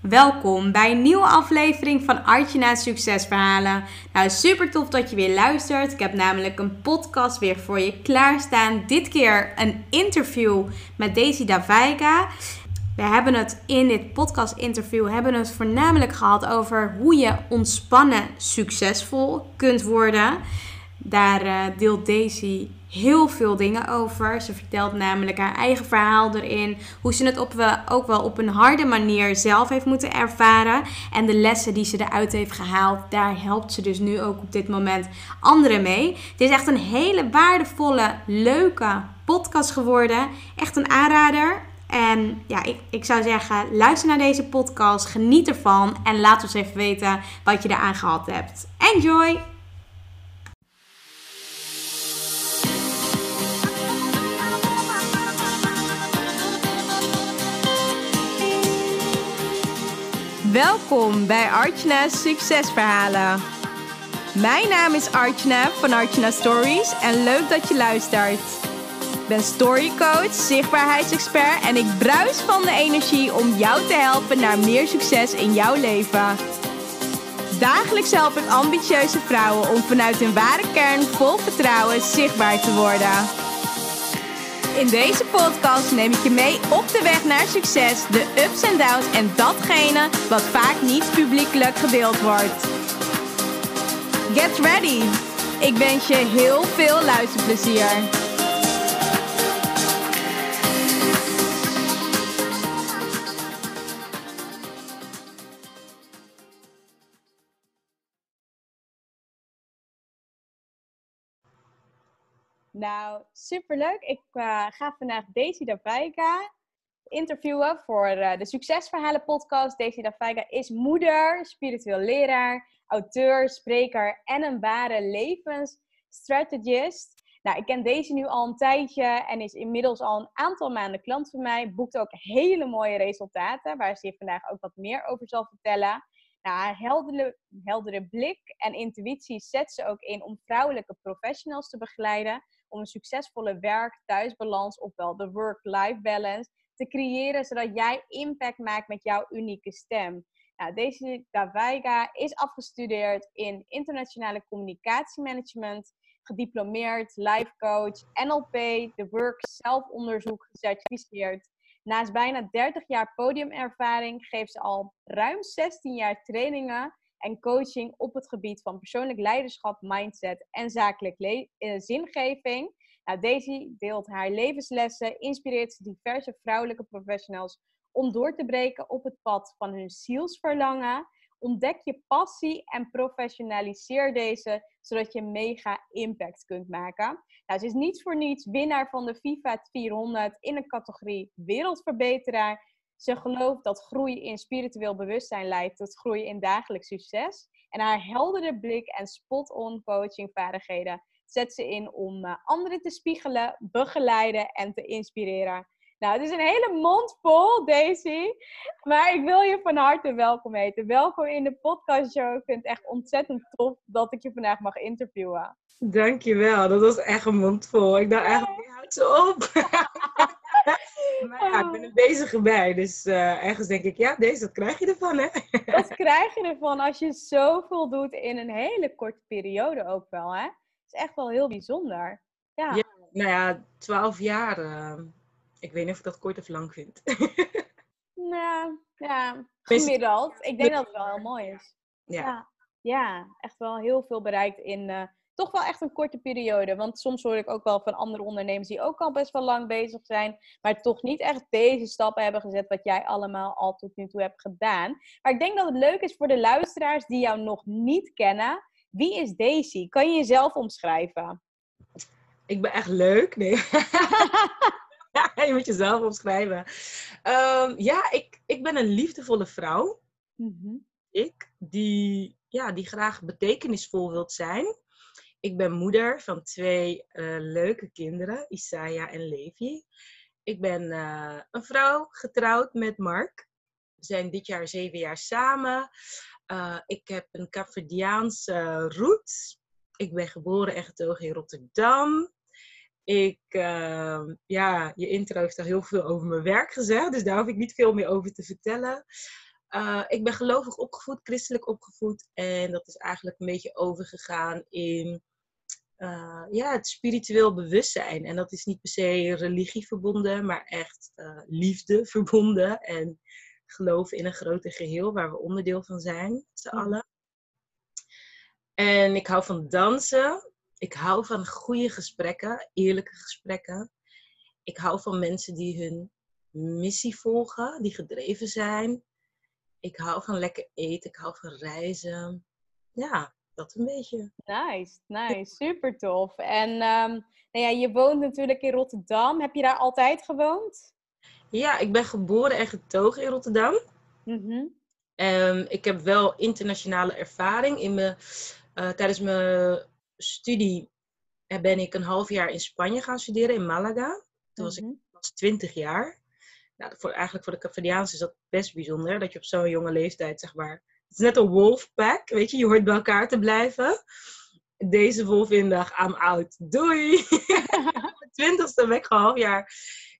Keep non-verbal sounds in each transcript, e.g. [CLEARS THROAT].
Welkom bij een nieuwe aflevering van Artje Succesverhalen. Nou, super tof dat je weer luistert. Ik heb namelijk een podcast weer voor je klaarstaan. Dit keer een interview met Daisy Davaiga. We hebben het in dit podcast interview hebben het voornamelijk gehad over hoe je ontspannen succesvol kunt worden. Daar uh, deelt Daisy heel veel dingen over. Ze vertelt namelijk haar eigen verhaal erin. Hoe ze het op, ook wel op een harde manier zelf heeft moeten ervaren. En de lessen die ze eruit heeft gehaald. Daar helpt ze dus nu ook op dit moment anderen mee. Het is echt een hele waardevolle, leuke podcast geworden. Echt een aanrader. En ja, ik, ik zou zeggen, luister naar deze podcast, geniet ervan en laat ons even weten wat je eraan gehad hebt. Enjoy! Welkom bij Artjana's Succesverhalen. Mijn naam is Artjana van Artjana Stories en leuk dat je luistert. Ik ben storycoach, zichtbaarheidsexpert en ik bruis van de energie om jou te helpen naar meer succes in jouw leven. Dagelijks help ik ambitieuze vrouwen om vanuit hun ware kern vol vertrouwen zichtbaar te worden. In deze podcast neem ik je mee op de weg naar succes, de ups en downs en datgene wat vaak niet publiekelijk gedeeld wordt. Get ready! Ik wens je heel veel luisterplezier. Nou, superleuk. Ik uh, ga vandaag Daisy Davaiga interviewen voor uh, de Succesverhalen podcast. Daisy Davaiga is moeder, spiritueel leraar, auteur, spreker en een ware levensstrategist. Nou, ik ken Daisy nu al een tijdje en is inmiddels al een aantal maanden klant van mij. Boekt ook hele mooie resultaten, waar ze je vandaag ook wat meer over zal vertellen. Nou, haar heldere, heldere blik en intuïtie zet ze ook in om vrouwelijke professionals te begeleiden om een succesvolle werk-thuisbalans, ofwel de work-life balance, te creëren, zodat jij impact maakt met jouw unieke stem. Nou, deze Davaiga is afgestudeerd in internationale communicatiemanagement, gediplomeerd life coach, NLP, de work zelfonderzoek gecertificeerd. Naast bijna 30 jaar podiumervaring geeft ze al ruim 16 jaar trainingen en coaching op het gebied van persoonlijk leiderschap, mindset en zakelijk uh, zingeving. Nou, Daisy deelt haar levenslessen, inspireert diverse vrouwelijke professionals om door te breken op het pad van hun zielsverlangen. Ontdek je passie en professionaliseer deze, zodat je mega impact kunt maken. Nou, ze is niet voor niets winnaar van de FIFA 400 in de categorie wereldverbeteraar ze gelooft dat groei in spiritueel bewustzijn leidt tot groei in dagelijks succes. En haar heldere blik en spot-on coachingvaardigheden zet ze in om uh, anderen te spiegelen, begeleiden en te inspireren. Nou, het is een hele mond vol, Daisy. Maar ik wil je van harte welkom heten. Welkom in de podcastshow. Ik vind het echt ontzettend tof dat ik je vandaag mag interviewen. Dankjewel, dat was echt een mond vol. Ik dacht echt, houd ze op. [LAUGHS] [LAUGHS] maar ja, ik ben er bezig bij. Dus uh, ergens denk ik, ja, deze, dat krijg je ervan, hè? [LAUGHS] dat krijg je ervan als je zoveel doet in een hele korte periode ook wel, hè? Het is echt wel heel bijzonder. Ja, ja nou ja, twaalf jaar. Uh, ik weet niet of ik dat kort of lang vind. [LAUGHS] nou, ja, gemiddeld. Ik denk dat het wel heel mooi is. Ja. ja. Ja, echt wel heel veel bereikt in... Uh, toch wel echt een korte periode. Want soms hoor ik ook wel van andere ondernemers die ook al best wel lang bezig zijn, maar toch niet echt deze stappen hebben gezet wat jij allemaal al tot nu toe hebt gedaan. Maar ik denk dat het leuk is voor de luisteraars die jou nog niet kennen. Wie is Daisy? Kan je jezelf omschrijven? Ik ben echt leuk. Nee. [LAUGHS] je moet jezelf omschrijven. Um, ja, ik, ik ben een liefdevolle vrouw. Mm Ik, die, ja, die graag betekenisvol wilt zijn. Ik ben moeder van twee uh, leuke kinderen, Isaiah en Levi. Ik ben uh, een vrouw getrouwd met Mark. We zijn dit jaar zeven jaar samen. Uh, ik heb een Caverdiaanse roots. Ik ben geboren en getogen in Rotterdam. Ik, ja, je intro heeft al heel veel over mijn werk gezegd, dus daar hoef ik niet veel meer over te vertellen. Ik ben gelovig opgevoed, christelijk opgevoed. En dat is eigenlijk een beetje overgegaan in uh, ja, het spiritueel bewustzijn. En dat is niet per se religie verbonden, maar echt uh, liefde [LAUGHS] verbonden. En geloven in een groter geheel waar we onderdeel van zijn, met z'n allen. En ik hou van dansen. Ik hou van goede gesprekken, eerlijke gesprekken. Ik hou van mensen die hun missie volgen, die gedreven zijn. Ik hou van lekker eten, ik hou van reizen. Ja, dat een beetje. Nice, nice. Super tof. En um, nou ja, je woont natuurlijk in Rotterdam. Heb je daar altijd gewoond? Ja, ik ben geboren en getogen in Rotterdam. Mm ik heb wel internationale ervaring. In mijn, uh, tijdens mijn studie ben ik een half jaar in Spanje gaan studeren, in Malaga. Toen was ik mhm. was 20 jaar. Nou, voor, eigenlijk voor de Cavadiaans is dat best bijzonder, dat je op zo'n jonge leeftijd, zeg maar... Het is net een wolfpack, weet je, je hoort bij elkaar te blijven. Deze wolvindag, I'm out. Doei! [LAUGHS] Mijn twintigste ben ik een half jaar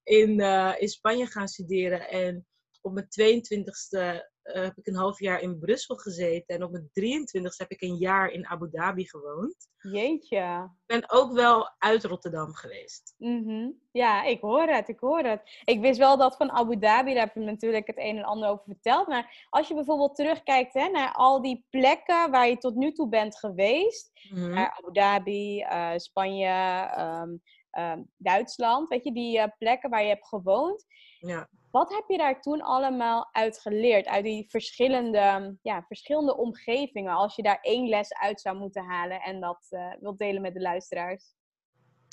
in, uh, in Spanje gaan studeren. En op mijn 22ste uh, heb ik een half jaar in Brussel gezeten. En op mijn 23 e heb ik een jaar in Abu Dhabi gewoond. Jeetje. Ik ben ook wel uit Rotterdam geweest. Mm Ja, ik hoor het, ik hoor het. Ik wist wel dat van Abu Dhabi, daar heb je natuurlijk het een en ander over verteld. Maar als je bijvoorbeeld terugkijkt hè, naar al die plekken waar je tot nu toe bent geweest. Mm Naar Abu Dhabi, uh, Spanje, um, um, Duitsland. Weet je, die uh, plekken waar je hebt gewoond. Ja. Wat heb je daar toen allemaal uit geleerd? Uit die verschillende, ja, verschillende omgevingen. Als je daar één les uit zou moeten halen en dat uh, wilt delen met de luisteraars.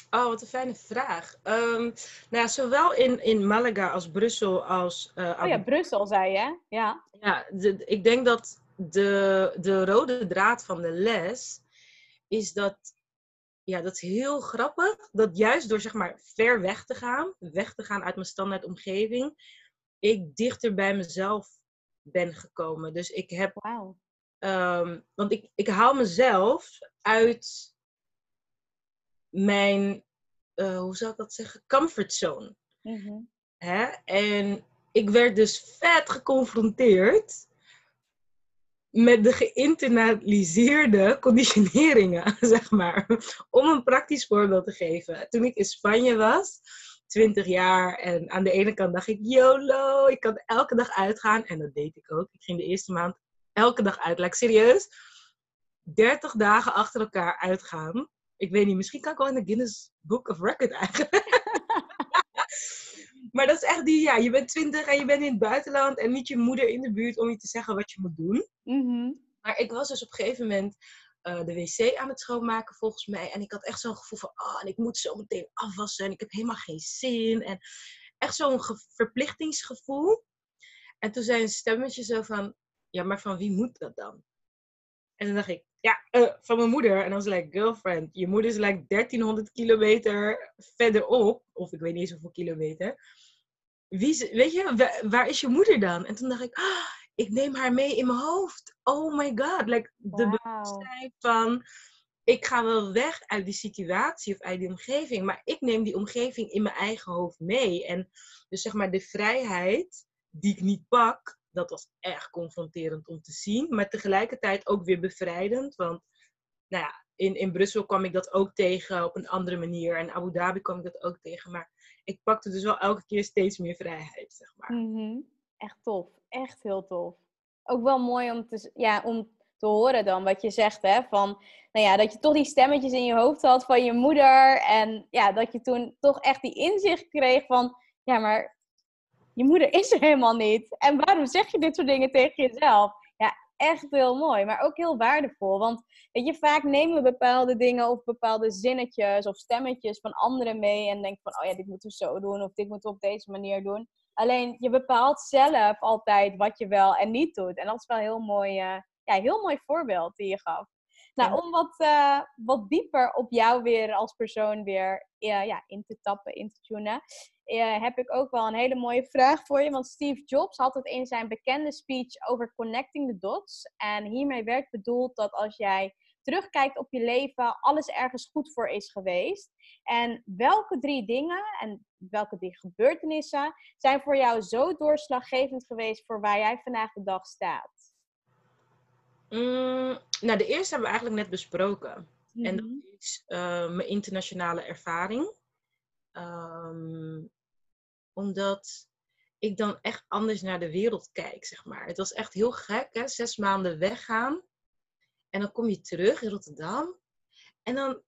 Oh, wat een fijne vraag. Um, nou ja, zowel in, in Malaga als Brussel als... Uh, oh ja, Brussel zei je, ja. Ja, de, ik denk dat de, de rode draad van de les is dat... Ja, dat is heel grappig. Dat juist door zeg maar ver weg te gaan, weg te gaan uit mijn standaard omgeving, ik dichter bij mezelf ben gekomen. Dus ik heb... Wow. Um, want ik, ik haal mezelf uit mijn, uh, hoe zou ik dat zeggen, comfortzone. Mm Hè? En ik werd dus vet geconfronteerd met de geïnternaliseerde conditioneringen, [LAUGHS] zeg maar. Om een praktisch voorbeeld te geven. Toen ik in Spanje was, 20 jaar, en aan de ene kant dacht ik, YOLO, ik kan elke dag uitgaan. En dat deed ik ook. Ik ging de eerste maand elke dag uit. Like, serieus, 30 dagen achter elkaar uitgaan ik weet niet, misschien kan ik wel in de Guinness Book of Record eigenlijk. Maar dat is echt die, ja, je bent twintig en je bent in het buitenland en niet je moeder in de buurt om je te zeggen wat je moet doen. Mhm. Maar ik was dus op een gegeven moment uh, de wc aan het schoonmaken volgens mij. En ik had echt zo'n gevoel van, ah, en ik moet zo meteen afwassen en ik heb helemaal geen zin. En echt zo'n verplichtingsgevoel. En toen zei een stemmetje zo van, ja, maar van wie moet dat dan? En dan dacht ik, ja, uh, van mijn moeder. En dan was like, girlfriend, je moeder is like 1300 kilometer verderop. Of ik weet niet eens hoeveel kilometer. Wie, weet je, waar, is je moeder dan? En toen dacht ik, ah, ik neem haar mee in mijn hoofd. Oh my god. Like, de bewustzijn van, ik ga wel weg uit die situatie of uit die omgeving. Maar ik neem die omgeving in mijn eigen hoofd mee. En dus zeg maar de vrijheid die ik niet pak, dat was echt confronterend om te zien. Maar tegelijkertijd ook weer bevrijdend. Want nou ja, in, in Brussel kwam ik dat ook tegen op een andere manier. En Abu Dhabi kwam ik dat ook tegen. Maar ik pakte dus wel elke keer steeds meer vrijheid, zeg maar. Mhm. Echt tof. Echt heel tof. Ook wel mooi om te, ja, om te horen dan wat je zegt, hè. Van, nou ja, dat je toch die stemmetjes in je hoofd had van je moeder. En ja, dat je toen toch echt die inzicht kreeg van... Ja, maar je moeder is er helemaal niet. En waarom zeg je dit soort dingen tegen jezelf? Ja, echt heel mooi, maar ook heel waardevol. Want weet je, vaak nemen we bepaalde dingen of bepaalde zinnetjes of stemmetjes van anderen mee en denken van, oh ja, dit moeten we zo doen of dit moeten we op deze manier doen. Alleen je bepaalt zelf altijd wat je wel en niet doet. En dat is wel een heel mooi, uh, ja, heel mooi voorbeeld die je gaf. Nou, om wat, uh, wat dieper op jou weer als persoon weer uh, ja, in te tappen, in te tunen, uh, heb ik ook wel een hele mooie vraag voor je. Want Steve Jobs had het in zijn bekende speech over connecting the dots. En hiermee werd bedoeld dat als jij terugkijkt op je leven, alles ergens goed voor is geweest. En welke drie dingen en welke drie gebeurtenissen zijn voor jou zo doorslaggevend geweest voor waar jij vandaag de dag staat? Mm, nou, de eerste hebben we eigenlijk net besproken. En dat Mhm. is eh, mijn internationale ervaring. Ehm, omdat ik dan echt anders naar de wereld kijk, zeg maar. Het was echt heel gek, hè? Zes maanden weggaan. En dan kom je terug in Rotterdam. En dan,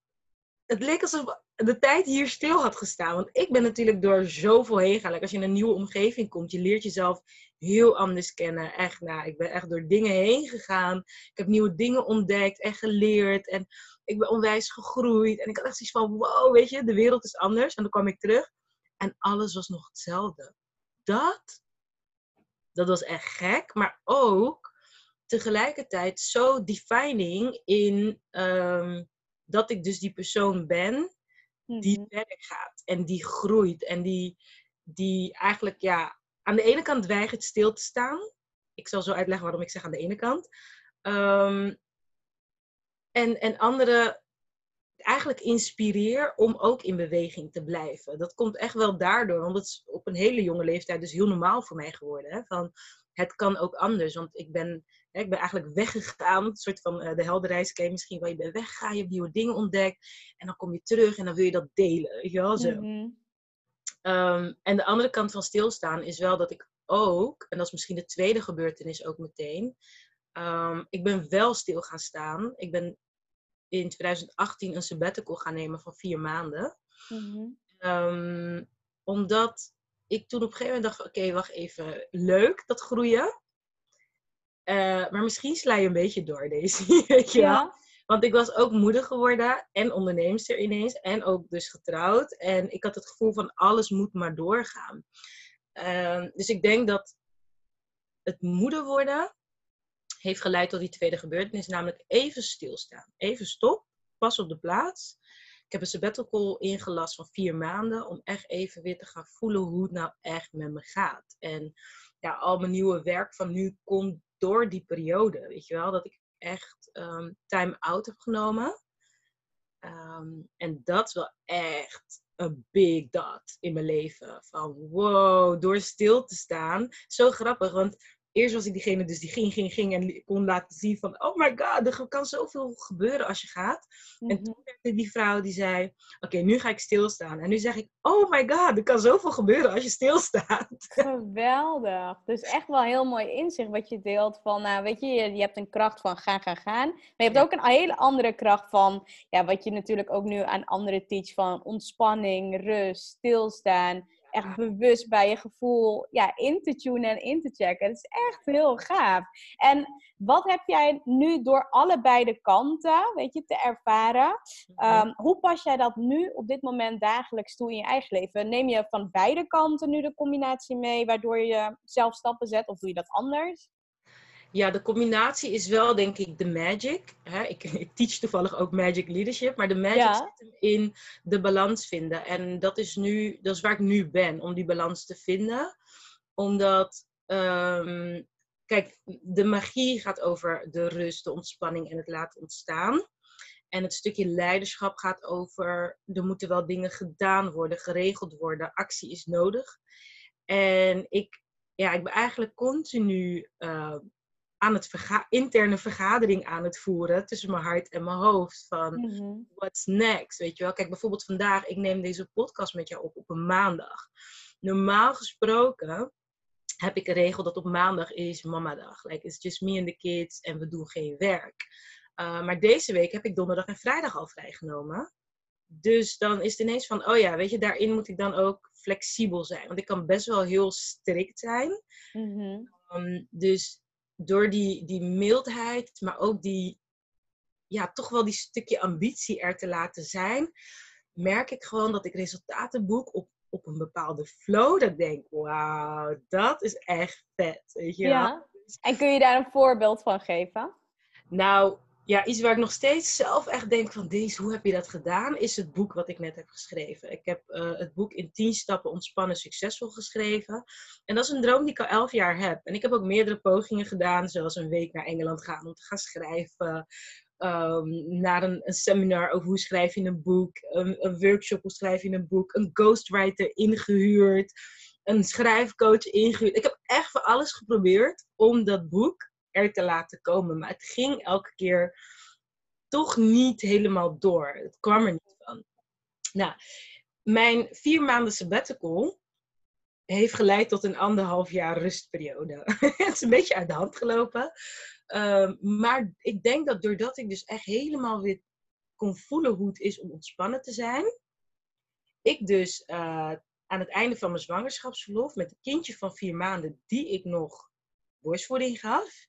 het leek alsof de tijd hier stil had gestaan. Want ik ben natuurlijk door zoveel heen gegaan. Als je in een nieuwe omgeving komt, je leert jezelf heel anders kennen. Echt, nou, ik ben echt door dingen heen gegaan. Ik heb nieuwe dingen ontdekt en geleerd. En ik ben onwijs gegroeid. En ik had echt zoiets van, wow, weet je, de wereld is anders. En dan kwam ik terug en alles was nog hetzelfde. Dat, dat was echt gek. Maar ook tegelijkertijd zo defining in ehm, dat ik dus die persoon ben die Mhm. verder gaat en die groeit en die, die eigenlijk ja, aan de ene kant weigert stil te staan. Ik zal zo uitleggen waarom ik zeg aan de ene kant. Ehm, en, en anderen eigenlijk inspireer om ook in beweging te blijven. Dat komt echt wel daardoor, want het is op een hele jonge leeftijd dus heel normaal voor mij geworden. Hè? Van, het kan ook anders, want ik ben, hè, ik ben eigenlijk weggegaan. Een soort van eh, de ken je misschien wel. Je bent weggegaan, je hebt nieuwe dingen ontdekt. En dan kom je terug en dan wil je dat delen. Weet je wel zo. Mhm. Ehm, en de andere kant van stilstaan is wel dat ik ook, en dat is misschien de tweede gebeurtenis ook meteen, ehm, ik ben wel stil gaan staan. Ik ben in 2018 een sabbatical gaan nemen van vier maanden. Mhm. Ehm, omdat ik toen op een gegeven moment dacht, oké, wacht even, leuk dat groeien. Eh, maar misschien sla je een beetje door deze, [LAUGHS] weet je wel. Want ik was ook moeder geworden en onderneemster ineens. En ook dus getrouwd. En ik had het gevoel van alles moet maar doorgaan. Ehm, dus ik denk dat het moeder worden heeft geleid tot die tweede gebeurtenis. Namelijk even stilstaan. Even stop. Pas op de plaats. Ik heb een sabbatical ingelast van vier maanden. Om echt even weer te gaan voelen hoe het nou echt met me gaat. En ja, al mijn nieuwe werk van nu komt door die periode. Weet je wel, dat ik echt ehm, time out heb genomen. Ehm, en dat is wel echt een big dot in mijn leven. Van wow, door stil te staan. Zo grappig, want eerst was ik diegene dus die ging, ging, ging. En kon laten zien van, oh my god, er kan zoveel gebeuren als je gaat. En Mhm. toen werd die vrouw die zei, oké, nu ga ik stilstaan. En nu zeg ik, oh my god, er kan zoveel gebeuren als je stilstaat. [LAUGHS] Geweldig. Dus echt wel heel mooi inzicht wat je deelt van, nou weet je, je, hebt een kracht van gaan, gaan, gaan. Maar je hebt ook een hele andere kracht van, ja, wat je natuurlijk ook nu aan anderen teach van ontspanning, rust, stilstaan. Echt bewust bij je gevoel ja, in te tunen en in te checken. Dat is echt heel gaaf. En wat heb jij nu door allebei de kanten, weet je, te ervaren? Ehm, hoe pas jij dat nu op dit moment dagelijks toe in je eigen leven? Neem je van beide kanten nu de combinatie mee, waardoor je zelf stappen zet, of doe je dat anders? Ja, de combinatie is wel, denk ik, de magic. Hè? Ik, [LAUGHS] ik teach toevallig ook magic leadership, maar de magic Ja. zit hem in de balans vinden. En dat is nu, dat is waar ik nu ben, om die balans te vinden. Omdat, ehm, kijk, de magie gaat over de rust, de ontspanning en het laten ontstaan. En het stukje leiderschap gaat over, er moeten wel dingen gedaan worden, geregeld worden, actie is nodig. En ik, ja, ik ben eigenlijk continu eh, aan het verga interne vergadering aan het voeren tussen mijn hart en mijn hoofd. Van Mhm. what's next? Weet je wel? Kijk, bijvoorbeeld vandaag, ik neem deze podcast met jou op op een maandag. Normaal gesproken heb ik een regel dat op maandag is mamadag. Like, it's just me and the kids en we doen geen werk. Uh, maar deze week heb ik donderdag en vrijdag al vrijgenomen. Dus dan is het ineens van, oh ja, weet je, daarin moet ik dan ook flexibel zijn. Want ik kan best wel heel strikt zijn. Mhm. Um, dus door die, die mildheid, maar ook die, ja, toch wel die stukje ambitie er te laten zijn, merk ik gewoon dat ik resultaten boek op, op een bepaalde flow. Dat ik denk, wauw, dat is echt vet. Weet je? Ja. En kun je daar een voorbeeld van geven? Nou, ja, iets waar ik nog steeds zelf echt denk van deze, hoe heb je dat gedaan, is het boek wat ik net heb geschreven. Ik heb uh, het boek in 10 stappen ontspannen succesvol geschreven. En dat is een droom die ik al 11 jaar heb. En ik heb ook meerdere pogingen gedaan, zoals een week naar Engeland gaan om te gaan schrijven. um, naar een, een, seminar over hoe schrijf je een boek, een, een workshop hoe schrijf je een boek, een ghostwriter ingehuurd, een schrijfcoach ingehuurd. Ik heb echt voor alles geprobeerd om dat boek er te laten komen. Maar het ging elke keer toch niet helemaal door. Het kwam er niet van. Nou, mijn vier maanden sabbatical heeft geleid tot een anderhalf jaar rustperiode. [LAUGHS] het is een beetje uit de hand gelopen. Ehm, maar ik denk dat doordat ik dus echt helemaal weer kon voelen hoe het is om ontspannen te zijn, ik dus uh, aan het einde van mijn zwangerschapsverlof met een kindje van vier maanden, die ik nog borstvoeding gaf,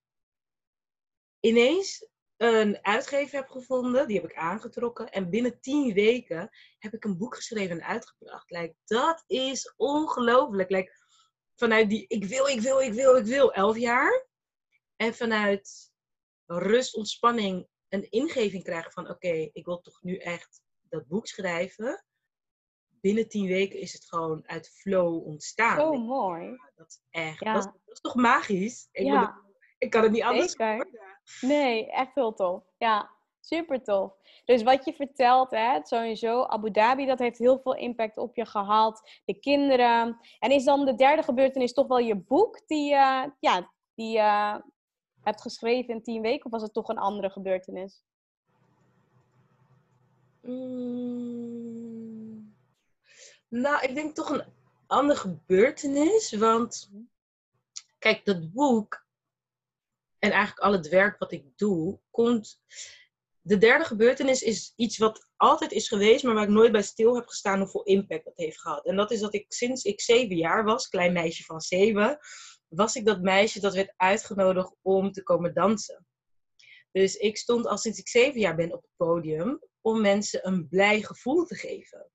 ineens een uitgever heb gevonden, die heb ik aangetrokken. En binnen tien weken heb ik een boek geschreven en uitgebracht. Like, dat is ongelooflijk. Like, vanuit die ik wil, ik wil, ik wil, ik wil, elf jaar. En vanuit rust, ontspanning, een ingeving krijgen van oké, ik wil toch nu echt dat boek schrijven. Binnen tien weken is het gewoon uit flow ontstaan. Zo mooi. Dat is echt, dat, is, dat, is, toch magisch? Ik, ja. ik kan het niet anders. Nee, echt heel tof. Ja, super tof. Dus wat je vertelt, hè, sowieso, Abu Dhabi, dat heeft heel veel impact op je gehad. De kinderen. En is dan de derde gebeurtenis toch wel je boek die, uh, ja, die je hebt geschreven in tien weken? Of was het toch een andere gebeurtenis? Mm. nou, ik denk toch een andere gebeurtenis. Want mhm. kijk, dat boek en eigenlijk al het werk wat ik doe, komt. De derde gebeurtenis is iets wat altijd is geweest, maar waar ik nooit bij stil heb gestaan hoeveel impact dat heeft gehad. En dat is dat ik sinds ik zeven jaar was, klein meisje van zeven, was ik dat meisje dat werd uitgenodigd om te komen dansen. Dus ik stond al sinds ik zeven jaar ben op het podium om mensen een blij gevoel te geven.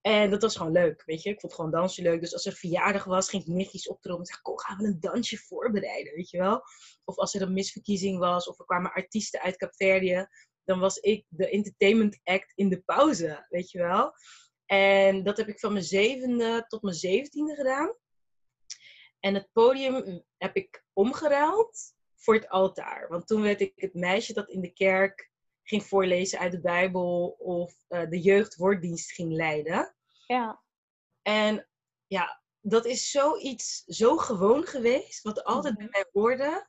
En dat was gewoon leuk, weet je. Ik vond gewoon dansen leuk. Dus als er verjaardag was, ging ik nichtjes optreden en zei, kom, gaan we een dansje voorbereiden, weet je wel. Of als er een misverkiezing was, of er kwamen artiesten uit Capverdië, dan was ik de entertainment act in de pauze, weet je wel. En dat heb ik van mijn zevende tot mijn zeventiende gedaan. En het podium heb ik omgeruild voor het altaar. Want toen werd ik het meisje dat in de kerk ging voorlezen uit de Bijbel of uh, de jeugdwoorddienst ging leiden. Ja. En ja, dat is zoiets zo gewoon geweest, wat altijd mhm. bij mij hoorde.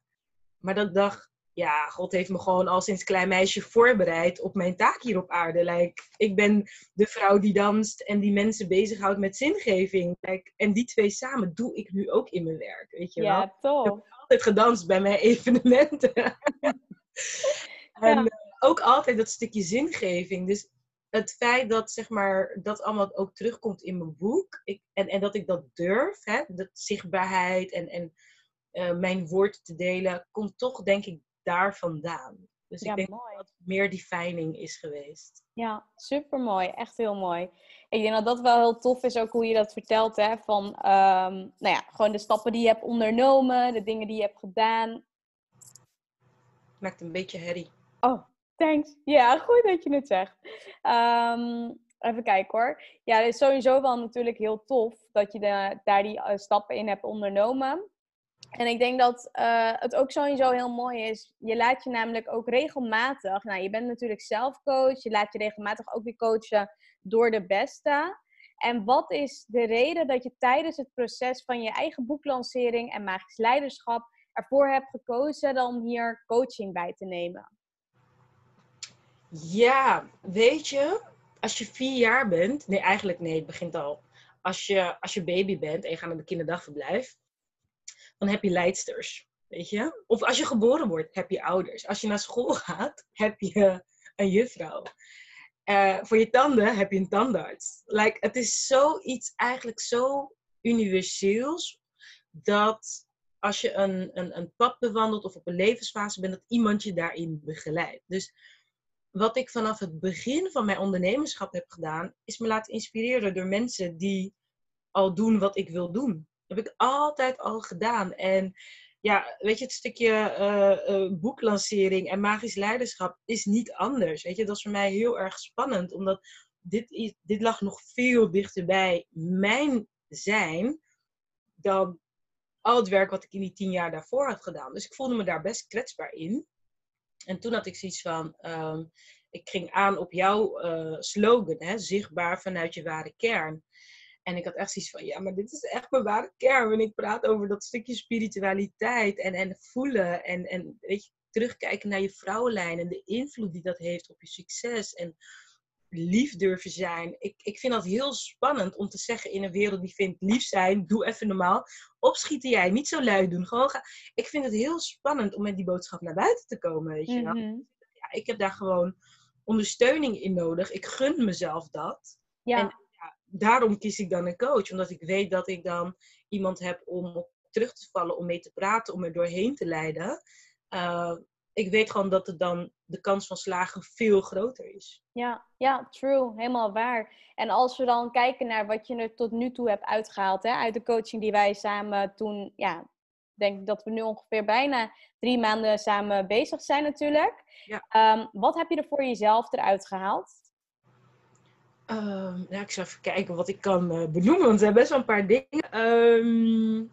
Maar dat ik dacht, ja, God heeft me gewoon al sinds klein meisje voorbereid op mijn taak hier op aarde. Like, ik ben de vrouw die danst en die mensen bezighoudt met zingeving. Like, en die twee samen doe ik nu ook in mijn werk, weet je wel. Ja, toch. Ik heb altijd gedanst bij mijn [LAUGHS] evenementen. en, ja ook altijd dat stukje zingeving. Dus het feit dat zeg maar, dat allemaal ook terugkomt in mijn boek. Ik, en, en dat ik dat durf, hè, dat zichtbaarheid en, en uh, mijn woord te delen, komt toch denk ik daar vandaan. Dus ik denk mooi. dat het meer defining is geweest. Ja, super mooi. Echt heel mooi. Ik denk dat dat wel heel tof is, ook hoe je dat vertelt. Hè? Van, um, nou ja, gewoon de stappen die je hebt ondernomen, de dingen die je hebt gedaan. Maakt een beetje herrie. Oh, Thanks. Ja, goed dat je het zegt. Ehm, even kijken hoor. Ja, het is sowieso wel natuurlijk heel tof dat je daar die uh, stappen in hebt ondernomen. En ik denk dat uh, het ook sowieso heel mooi is. Je laat je namelijk ook regelmatig. Nou, je bent natuurlijk zelf coach. Je laat je regelmatig ook weer coachen door de beste. En wat is de reden dat je tijdens het proces van je eigen boeklancering en magisch leiderschap ervoor hebt gekozen dan hier coaching bij te nemen? Ja, weet je, als je vier jaar bent, nee, eigenlijk nee, het begint al. Als je, als je baby bent en je gaat naar de kinderdagverblijf, dan heb je leidsters, weet je. Of als je geboren wordt, heb je ouders. Als je naar school gaat, heb je een juffrouw. Uh, voor je tanden heb je een tandarts. Like, het is zoiets eigenlijk zo universeels dat als je een, een, een pad bewandelt of op een levensfase bent, dat iemand je daarin begeleidt. Dus wat ik vanaf het begin van mijn ondernemerschap heb gedaan, is me laten inspireren door mensen die al doen wat ik wil doen. Dat heb ik altijd al gedaan. En ja, weet je, het stukje uh, boeklancering en magisch leiderschap is niet anders. Weet je, dat is voor mij heel erg spannend, omdat dit, dit lag nog veel dichter bij mijn zijn dan al het werk wat ik in die tien jaar daarvoor had gedaan. Dus ik voelde me daar best kwetsbaar in. En toen had ik zoiets van, ehm, ik ging aan op jouw uh, slogan, hè, zichtbaar vanuit je ware kern. En ik had echt zoiets van, ja, maar dit is echt mijn ware kern. En ik praat over dat stukje spiritualiteit en, en voelen en, en weet je, terugkijken naar je vrouwenlijn en de invloed die dat heeft op je succes. En lief durven zijn. Ik, ik vind dat heel spannend om te zeggen in een wereld die vindt lief zijn, doe even normaal. Opschieten jij, niet zo lui doen. Gewoon ga. Ik vind het heel spannend om met die boodschap naar buiten te komen, weet je wel. Mhm. ja, ik heb daar gewoon ondersteuning in nodig. Ik gun mezelf dat. Ja. En ja, daarom kies ik dan een coach, omdat ik weet dat ik dan iemand heb om op terug te vallen, om mee te praten, om er doorheen te leiden. Uh, ik weet gewoon dat het dan de kans van slagen veel groter is. Ja, ja, true. Helemaal waar. En als we dan kijken naar wat je er tot nu toe hebt uitgehaald, hè, uit de coaching die wij samen toen, ja, denk ik dat we nu ongeveer bijna drie maanden samen bezig zijn natuurlijk. Ja. Ehm, wat heb je er voor jezelf eruit gehaald? Um, ik zal even kijken wat ik kan uh, benoemen, want er zijn best wel een paar dingen. Um,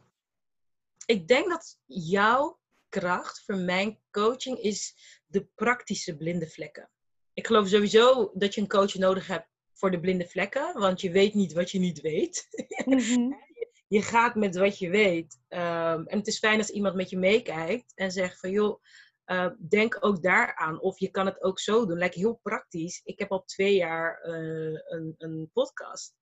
ik denk dat jouw kracht voor mijn coaching is de praktische blinde vlekken. Ik geloof sowieso dat je een coach nodig hebt voor de blinde vlekken, want je weet niet wat je niet weet. [LAUGHS] Mhm. je gaat met wat je weet. Ehm, en het is fijn als iemand met je meekijkt en zegt van joh, uh, denk ook daaraan. Of je kan het ook zo doen. Lijkt heel praktisch. Ik heb al twee jaar uh, een, een podcast.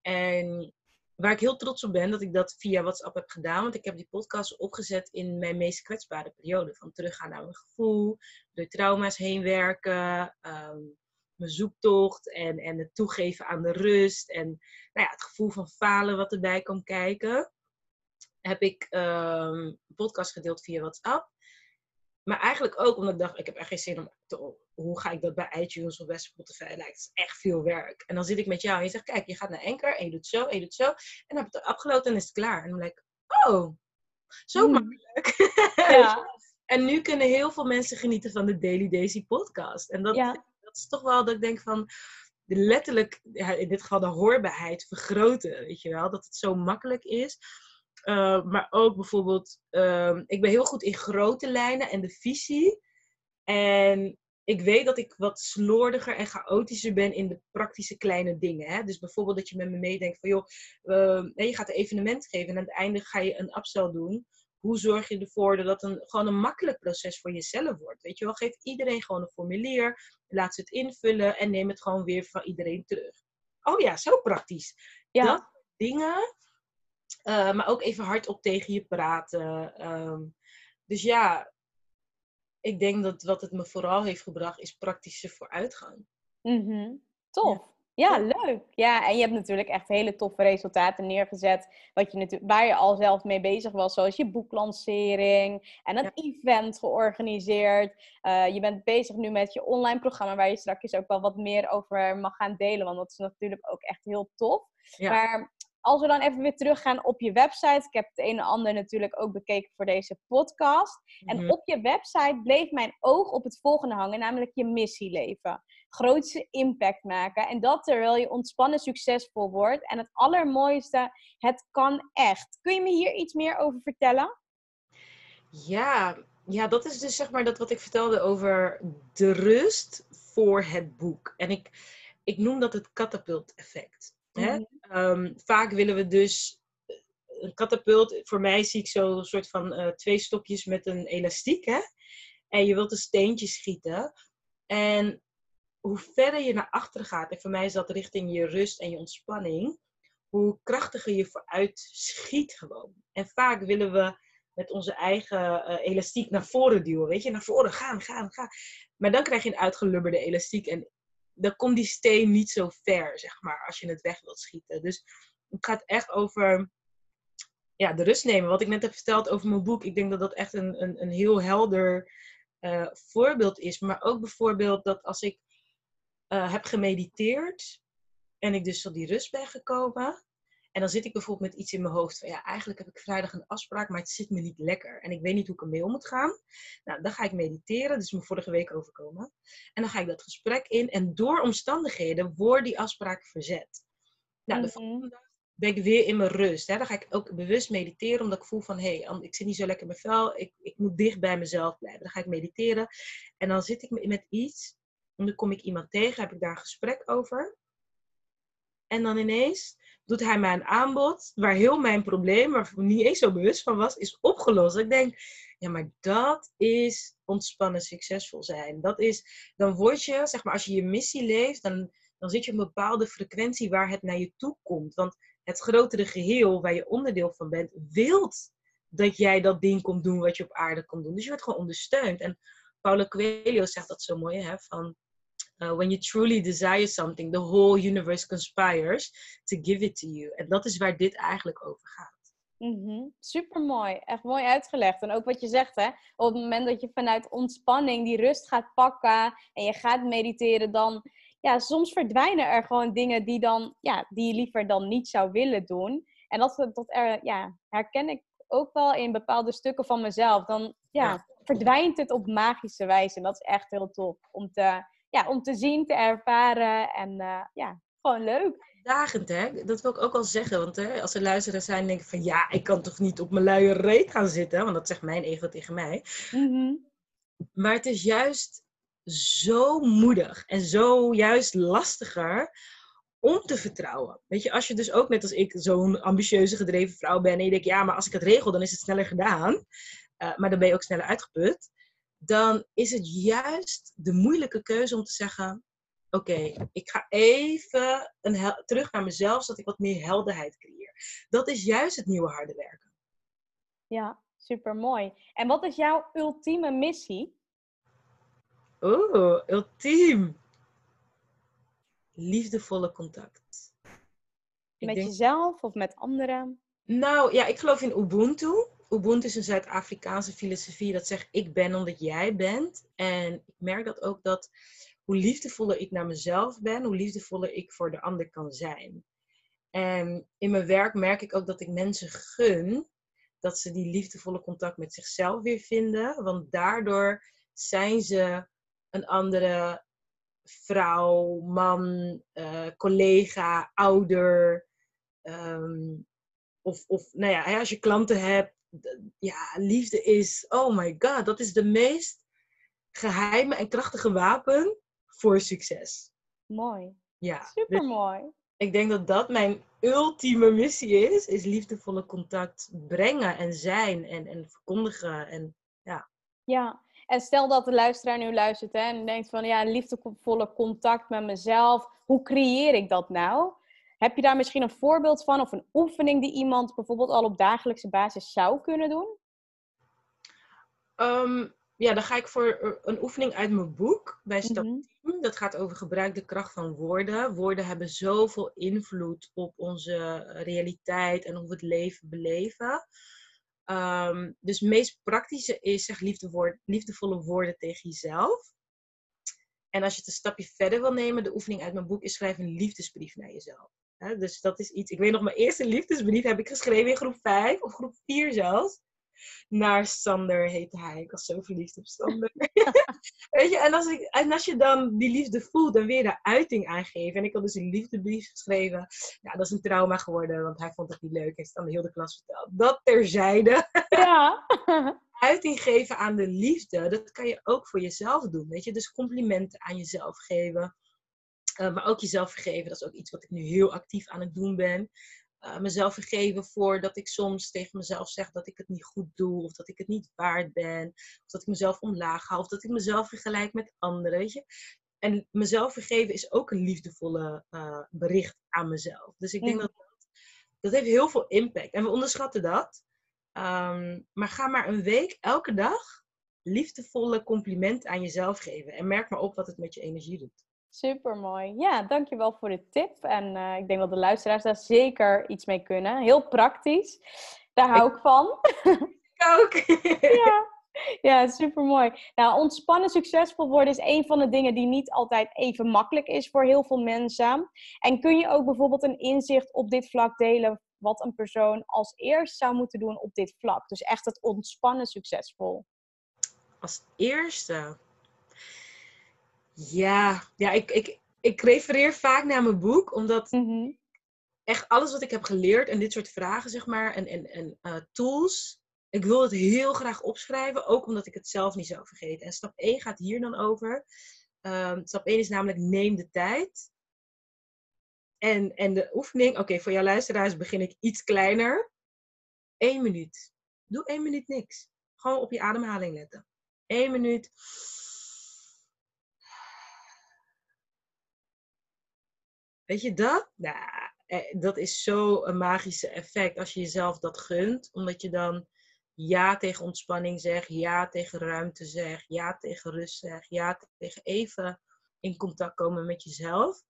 En waar ik heel trots op ben dat ik dat via WhatsApp heb gedaan. Want ik heb die podcast opgezet in mijn meest kwetsbare periode. Van teruggaan naar mijn gevoel, door trauma's heen werken, um, mijn zoektocht en, en het toegeven aan de rust. En nou ja, het gevoel van falen wat erbij kan kijken. Heb ik um, een podcast gedeeld via WhatsApp. Maar eigenlijk ook omdat ik dacht, ik heb echt geen zin om te, hoe ga ik dat bij iTunes of bij Spotify? Lijkt het is echt veel werk. En dan zit ik met jou en je zegt, kijk, je gaat naar Anchor en je doet zo en je doet zo. En dan heb ik het afgelopen en is het klaar. En dan denk ik, oh, zo hmm. makkelijk. [LAUGHS] Ja. en nu kunnen heel veel mensen genieten van de Daily Daisy podcast. En dat, dat is toch wel dat ik denk van, letterlijk, ja, in dit geval de hoorbaarheid vergroten, weet je wel. Dat het zo makkelijk is. Uh, maar ook bijvoorbeeld, uh, ik ben heel goed in grote lijnen en de visie. En ik weet dat ik wat slordiger en chaotischer ben in de praktische kleine dingen. Hè? Dus bijvoorbeeld dat je met me meedenkt van, joh, uh, je gaat een evenement geven en aan het einde ga je een upsell doen. Hoe zorg je ervoor dat dat een, gewoon een makkelijk proces voor jezelf wordt? Weet je wel, geef iedereen gewoon een formulier, laat ze het invullen en neem het gewoon weer van iedereen terug. Oh ja, zo praktisch. Ja. Dat dingen, uh, maar ook even hardop tegen je praten. Um, dus ja, ik denk dat wat het me vooral heeft gebracht is praktische vooruitgang. Mm Tof. Ja. leuk. Ja, en je hebt natuurlijk echt hele toffe resultaten neergezet. Wat je natuurlijk, waar je al zelf mee bezig was, zoals je boeklancering en een event georganiseerd. Uh, je bent bezig nu met je online programma, waar je straks ook wel wat meer over mag gaan delen. Want dat is natuurlijk ook echt heel tof. Ja. Maar als we dan even weer teruggaan op je website. Ik heb het een en ander natuurlijk ook bekeken voor deze podcast. En mhm. op je website bleef mijn oog op het volgende hangen, namelijk je missieleven. Grootste impact maken. En dat terwijl je ontspannen succesvol wordt. En het allermooiste, het kan echt. Kun je me hier iets meer over vertellen? Ja, ja, dat is dus zeg maar dat wat ik vertelde over de rust voor het boek. En ik, ik noem dat het catapult effect. Hè? Mhm. Ehm, vaak willen we dus eh, een katapult, voor mij zie ik zo een soort van uh, twee stokjes met een elastiek. Hè? En je wilt een steentje schieten. En hoe verder je naar achteren gaat, en voor mij is dat richting je rust en je ontspanning, hoe krachtiger je vooruit schiet gewoon. En vaak willen we met onze eigen uh, elastiek naar voren duwen. Weet je, naar voren gaan, gaan, gaan. Maar dan krijg je een uitgelubberde elastiek. En dan komt die steen niet zo ver, zeg maar, als je het weg wilt schieten. Dus het gaat echt over ja, de rust nemen. Wat ik net heb verteld over mijn boek, ik denk dat dat echt een, een, een heel helder uh, voorbeeld is. Maar ook bijvoorbeeld dat als ik uh, heb gemediteerd en ik dus tot die rust ben gekomen, en dan zit ik bijvoorbeeld met iets in mijn hoofd van ja, eigenlijk heb ik vrijdag een afspraak, maar het zit me niet lekker. En ik weet niet hoe ik ermee om moet gaan. Nou, dan ga ik mediteren, dat is me vorige week overkomen. En dan ga ik dat gesprek in en door omstandigheden wordt die afspraak verzet. Nou, de mhm. volgende dag ben ik weer in mijn rust. Hè? Dan ga ik ook bewust mediteren, omdat ik voel van, hé, hey, ik zit niet zo lekker in mijn vel. Ik, ik moet dicht bij mezelf blijven. Dan ga ik mediteren. En dan zit ik met iets, en dan kom ik iemand tegen, heb ik daar een gesprek over. En dan ineens doet hij mij een aanbod waar heel mijn probleem, waar ik niet eens zo bewust van was, is opgelost. Ik denk, ja, maar dat is ontspannen succesvol zijn. Dat is, dan word je, zeg maar, als je je missie leeft, dan, dan zit je op een bepaalde frequentie waar het naar je toe komt. Want het grotere geheel waar je onderdeel van bent, wilt dat jij dat ding komt doen wat je op aarde komt doen. Dus je wordt gewoon ondersteund. En Paulo Coelho zegt dat zo mooi, hè, van uh, when you truly desire something, the whole universe conspires to give it to you. En dat is waar dit eigenlijk over gaat. Mm Super mooi, echt mooi uitgelegd. En ook wat je zegt, hè, op het moment dat je vanuit ontspanning die rust gaat pakken en je gaat mediteren, dan ja, soms verdwijnen er gewoon dingen die, dan, ja, die je liever dan niet zou willen doen. En dat, dat er, ja, herken ik ook wel in bepaalde stukken van mezelf. Dan ja, verdwijnt het op magische wijze. En dat is echt heel tof om te, ja, om te zien, te ervaren. En uh, ja, gewoon leuk. Dagend, hè? Dat wil ik ook al zeggen. Want hè, als er luisteraars zijn, denk ik van... Ja, ik kan toch niet op mijn luie reet gaan zitten? Want dat zegt mijn ego tegen mij. Mhm. Maar het is juist zo moedig en zo juist lastiger om te vertrouwen. Weet je, als je dus ook net als ik zo'n ambitieuze, gedreven vrouw ben en je denkt, ja, maar als ik het regel, dan is het sneller gedaan. Uh, maar dan ben je ook sneller uitgeput dan is het juist de moeilijke keuze om te zeggen: Oké, ik ga even een terug naar mezelf, zodat ik wat meer helderheid creëer. Dat is juist het nieuwe harde werken. Ja, super mooi. En wat is jouw ultieme missie? Oh, ultiem. Liefdevolle contact. met jezelf of met anderen? Nou ja, ik geloof in Ubuntu. Ubuntu is een Zuid-Afrikaanse filosofie dat zegt ik ben omdat jij bent. En ik merk dat ook dat hoe liefdevoller ik naar mezelf ben, hoe liefdevoller ik voor de ander kan zijn. En in mijn werk merk ik ook dat ik mensen gun dat ze die liefdevolle contact met zichzelf weer vinden. Want daardoor zijn ze een andere vrouw, man, uh, collega, ouder. Um, of, of nou ja, als je klanten hebt, ja, liefde is, oh my god, dat is de meest geheime en krachtige wapen voor succes. Mooi. Ja. Dus ik denk dat dat mijn ultieme missie is, is liefdevolle contact brengen en zijn en, en verkondigen en ja. Ja, en stel dat de luisteraar nu luistert hè, en denkt van ja, liefdevolle contact met mezelf, hoe creëer ik dat nou? Heb je daar misschien een voorbeeld van of een oefening die iemand bijvoorbeeld al op dagelijkse basis zou kunnen doen? Ehm, ja, dan ga ik voor een oefening uit mijn boek bij stap 10. Mhm. Dat gaat over gebruik de kracht van woorden. Woorden hebben zoveel invloed op onze realiteit en hoe we het leven beleven. Um, dus het meest praktische is zeg liefdevolle woorden tegen jezelf. En als je het een stapje verder wil nemen, de oefening uit mijn boek is schrijf een liefdesbrief naar jezelf dus dat is iets. Ik weet nog, mijn eerste liefdesbrief heb ik geschreven in groep 5 of groep 4 zelfs. Naar Sander heette hij. Ik was zo verliefd op Sander. [LAUGHS] weet je, en als, ik, en als je dan die liefde voelt, dan weer de uiting aangeven. En ik had dus een liefdesbrief geschreven. Ja, dat is een trauma geworden, want hij vond het niet leuk. Hij heeft het aan de hele klas verteld. Dat terzijde. [LAUGHS] Ja. uiting geven aan de liefde, dat kan je ook voor jezelf doen. Weet je, dus complimenten aan jezelf geven. Uh, maar ook jezelf vergeven, dat is ook iets wat ik nu heel actief aan het doen ben. Uh, mezelf vergeven voor dat ik soms tegen mezelf zeg dat ik het niet goed doe, of dat ik het niet waard ben, of dat ik mezelf omlaag haal, of dat ik mezelf vergelijk met anderen. Weet je? En mezelf vergeven is ook een liefdevolle uh, bericht aan mezelf. Dus ik denk dat, dat dat heeft heel veel impact. En we onderschatten dat. Um, maar ga maar een week, elke dag, liefdevolle complimenten aan jezelf geven. En merk maar op wat het met je energie doet. Super mooi. Ja, dankjewel voor de tip. En uh, ik denk dat de luisteraars daar zeker iets mee kunnen. Heel praktisch. Daar hou ik, van. [LAUGHS] Ik ook. [LAUGHS] ja. Ja, super mooi. Nou, ontspannen succesvol worden is een van de dingen die niet altijd even makkelijk is voor heel veel mensen. En kun je ook bijvoorbeeld een inzicht op dit vlak delen wat een persoon als eerst zou moeten doen op dit vlak? Dus echt het ontspannen succesvol. Als eerste. Ja, ja ik, ik, ik refereer vaak naar mijn boek, omdat mhm. echt alles wat ik heb geleerd en dit soort vragen, zeg maar, en, en, en uh, tools, ik wil het heel graag opschrijven, ook omdat ik het zelf niet zou vergeten. En stap 1 gaat hier dan over. Um, stap 1 is namelijk neem de tijd. En, en de oefening, oké, voor jouw luisteraars begin ik iets kleiner. Eén minuut. Doe één minuut niks. Gewoon op je ademhaling letten. Eén minuut. Weet je dat? Nou, eh, dat is zo een magische effect als je jezelf dat gunt. Omdat je dan ja tegen ontspanning zegt, ja tegen ruimte zegt, ja tegen rust zegt, ja tegen even in contact komen met jezelf.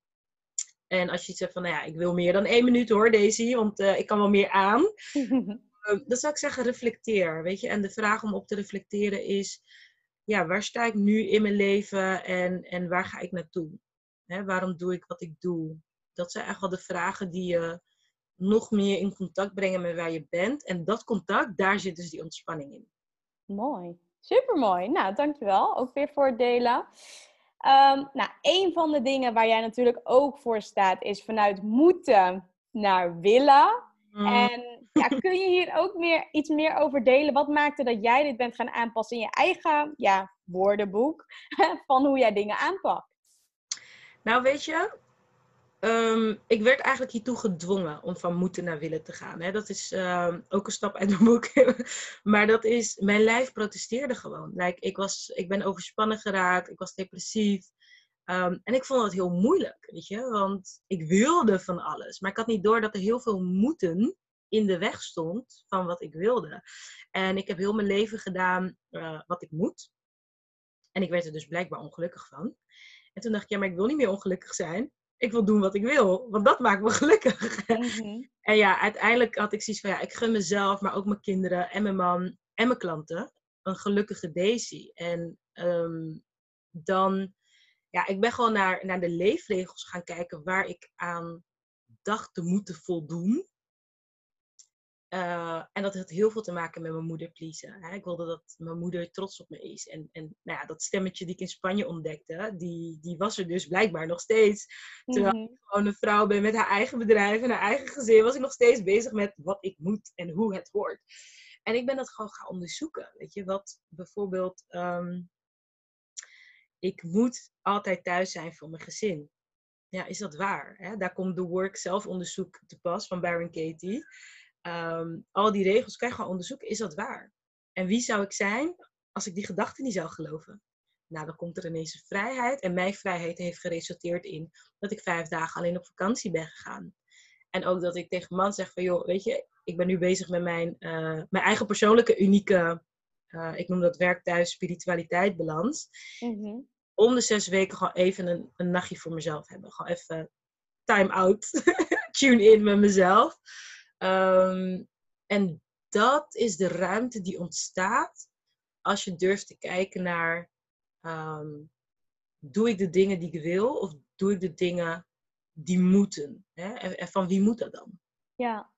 En als je iets zegt van, nou ja, ik wil meer dan één minuut hoor, Daisy, want uh, ik kan wel meer aan. [LAUGHS] Ehm, dan zou ik zeggen, reflecteer, weet je. En de vraag om op te reflecteren is, ja, waar sta ik nu in mijn leven en, en waar ga ik naartoe? Waarom doe ik wat ik doe? Dat zijn eigenlijk wel de vragen die je nog meer in contact brengen met waar je bent. En dat contact, daar zit dus die ontspanning in. Mooi. Supermooi. Nou, dankjewel. Ook weer voor het delen. Um, nou, een van de dingen waar jij natuurlijk ook voor staat, is vanuit moeten naar willen. Mm. En ja, [LAUGHS] kun je hier ook meer, iets meer over delen? Wat maakte dat jij dit bent gaan aanpassen in je eigen ja, woordenboek [LAUGHS] van hoe jij dingen aanpakt? Nou, weet je, um, ik werd eigenlijk hiertoe gedwongen om van moeten naar willen te gaan. Hè. Dat is um, ook een stap uit mijn boek. [LAUGHS] maar dat is, mijn lijf protesteerde gewoon. Ik, was, ik ben overspannen geraakt, ik was depressief. Um, en ik vond dat heel moeilijk, weet je, want ik wilde van alles. Maar ik had niet door dat er heel veel moeten in de weg stond van wat ik wilde. En ik heb heel mijn leven gedaan uh, wat ik moet. En ik werd er dus blijkbaar ongelukkig van. En toen dacht ik, ja, maar ik wil niet meer ongelukkig zijn ik wil doen wat ik wil, want dat maakt me [LAUGHS] gelukkig. Mhm. En ja, uiteindelijk had ik zoiets van, ja, ik gun mezelf, maar ook mijn kinderen en mijn man en mijn klanten een gelukkige Daisy. En um, dan, ja, ik ben gewoon naar, naar de leefregels gaan kijken waar ik aan dacht te moeten voldoen. Uh, en dat had heel veel te maken met mijn moeder pleasen. Hè. Ik wilde dat mijn moeder trots op me is. En, en nou ja, dat stemmetje die ik in Spanje ontdekte, die, die was er dus blijkbaar nog steeds. Terwijl mm ik gewoon een vrouw ben met haar eigen bedrijf en haar eigen gezin, was ik nog steeds bezig met wat ik moet en hoe het hoort. En ik ben dat gewoon gaan onderzoeken. Weet je, wat bijvoorbeeld, um, ik moet altijd thuis zijn voor mijn gezin. Ja, is dat waar? Hè? Daar komt de work zelfonderzoek te pas van Baron Katie. Ehm, al die regels kan je gewoon onderzoeken. Is dat waar? En wie zou ik zijn als ik die gedachten niet zou geloven? Nou, dan komt er ineens een vrijheid. En mijn vrijheid heeft geresulteerd in dat ik vijf dagen alleen op vakantie ben gegaan. En ook dat ik tegen man zeg van, joh, weet je, ik ben nu bezig met mijn, uh, mijn eigen persoonlijke unieke, uh, ik noem dat werk thuis spiritualiteit balans. Mm Om de zes weken gewoon even een, een nachtje voor mezelf hebben. Gewoon even time out, [LAUGHS] tune in met mezelf. Um, en dat is de ruimte die ontstaat als je durft te kijken naar: um, doe ik de dingen die ik wil of doe ik de dingen die moeten? Hè? En, van wie moet dat dan? Ja,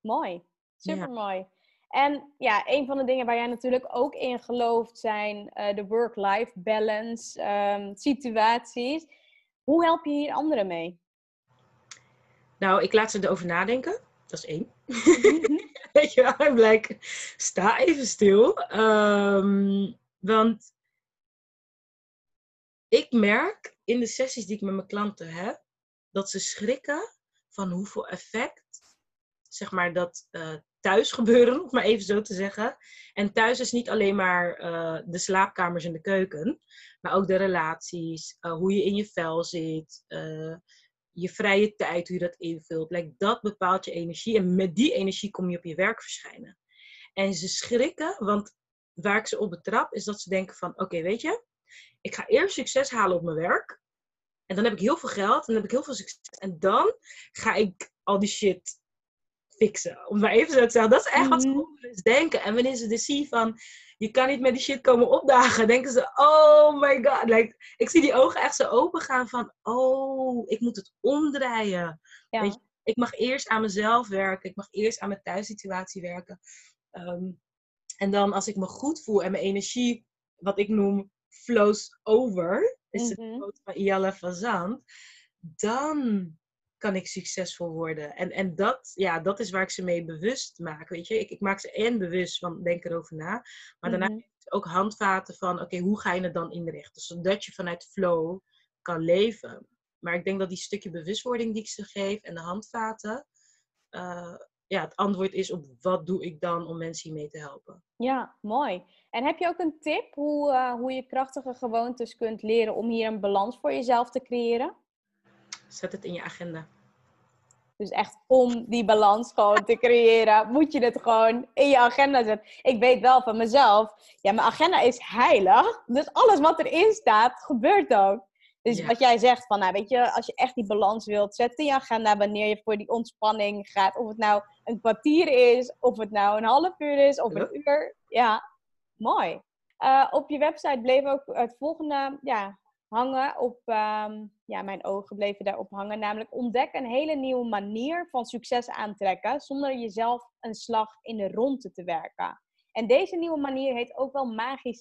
mooi. Super mooi. En ja, een van de dingen waar jij natuurlijk ook in gelooft zijn uh, de work-life balance um, situaties. Hoe help je hier anderen mee? Nou, ik laat ze erover nadenken. Dat is één. [LAUGHS] Weet je wel, I'm like, sta even stil. Um, want ik merk in de sessies die ik met mijn klanten heb, dat ze schrikken van hoeveel effect, zeg maar, dat uh, thuis gebeuren, om maar even zo te zeggen. En thuis is niet alleen maar uh, de slaapkamers en de keuken, maar ook de relaties, uh, hoe je in je vel zit, je vrije tijd, hoe je dat invult. Like, dat bepaalt je energie. En met die energie kom je op je werk verschijnen. En ze schrikken, want waar ik ze op betrap, is dat ze denken van... Oké, weet je, ik ga eerst succes halen op mijn werk. En dan heb ik heel veel geld. En dan heb ik heel veel succes. En dan ga ik al die shit fixen. Om maar even zo te zeggen. Dat is echt wat ze mm denken. En wanneer ze dus zien van je kan niet met die shit komen opdagen. Denken ze, oh my god. Like, ik zie die ogen echt zo open gaan van, oh, ik moet het omdraaien. Weet je, ik mag eerst aan mezelf werken. Ik mag eerst aan mijn thuissituatie werken. Ehm, en dan als ik me goed voel en mijn energie, wat ik noem, flows over. Is mm -hmm. het van Iala Fazant. Dan kan ik succesvol worden? En, en dat, ja, dat is waar ik ze mee bewust maak. Weet je, ik, ik maak ze en bewust van denk erover na. Maar daarna mm ook handvaten van oké, hoe ga je het dan inrichten? Zodat je vanuit flow kan leven. Maar ik denk dat die stukje bewustwording die ik ze geef en de handvaten, uh, ja, het antwoord is op wat doe ik dan om mensen hiermee te helpen. Ja, mooi. En heb je ook een tip hoe, uh, hoe je krachtige gewoontes kunt leren om hier een balans voor jezelf te creëren? Zet het in je agenda. Dus echt om die balans gewoon te creëren, moet je het gewoon in je agenda zetten. Ik weet wel van mezelf, ja, mijn agenda is heilig. Dus alles wat erin staat, gebeurt ook. Dus wat jij zegt van, nou weet je, als je echt die balans wilt, zet in je agenda wanneer je voor die ontspanning gaat. Of het nou een kwartier is, of het nou een half uur is, of een uur. Ja, mooi. Uh, op je website bleef ook het volgende ja, hangen op, um, ja, mijn ogen bleven daarop hangen. Namelijk ontdek een hele nieuwe manier van succes aantrekken zonder jezelf een slag in de ronde te werken. En deze nieuwe manier heet ook wel magisch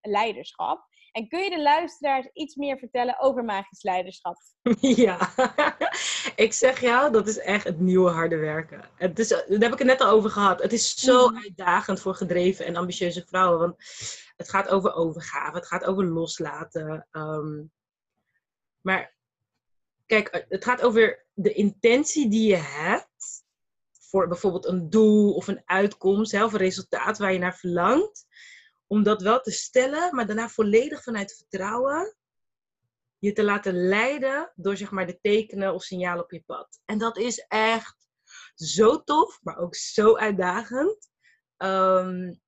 leiderschap. En kun je de luisteraars iets meer vertellen over magisch leiderschap? [LAUGHS] Ja, ik zeg jou, dat is echt het nieuwe harde werken. Het is, daar heb ik het net al over gehad. Het is zo mhm. uitdagend voor gedreven en ambitieuze vrouwen. Want het gaat over overgave, het gaat over loslaten. Ehm, maar kijk, het gaat over de intentie die je hebt voor bijvoorbeeld een doel of een uitkomst, hè, of een resultaat waar je naar verlangt. Om dat wel te stellen, maar daarna volledig vanuit vertrouwen je te laten leiden door zeg maar de tekenen of signalen op je pad. En dat is echt zo tof, maar ook zo uitdagend. Um,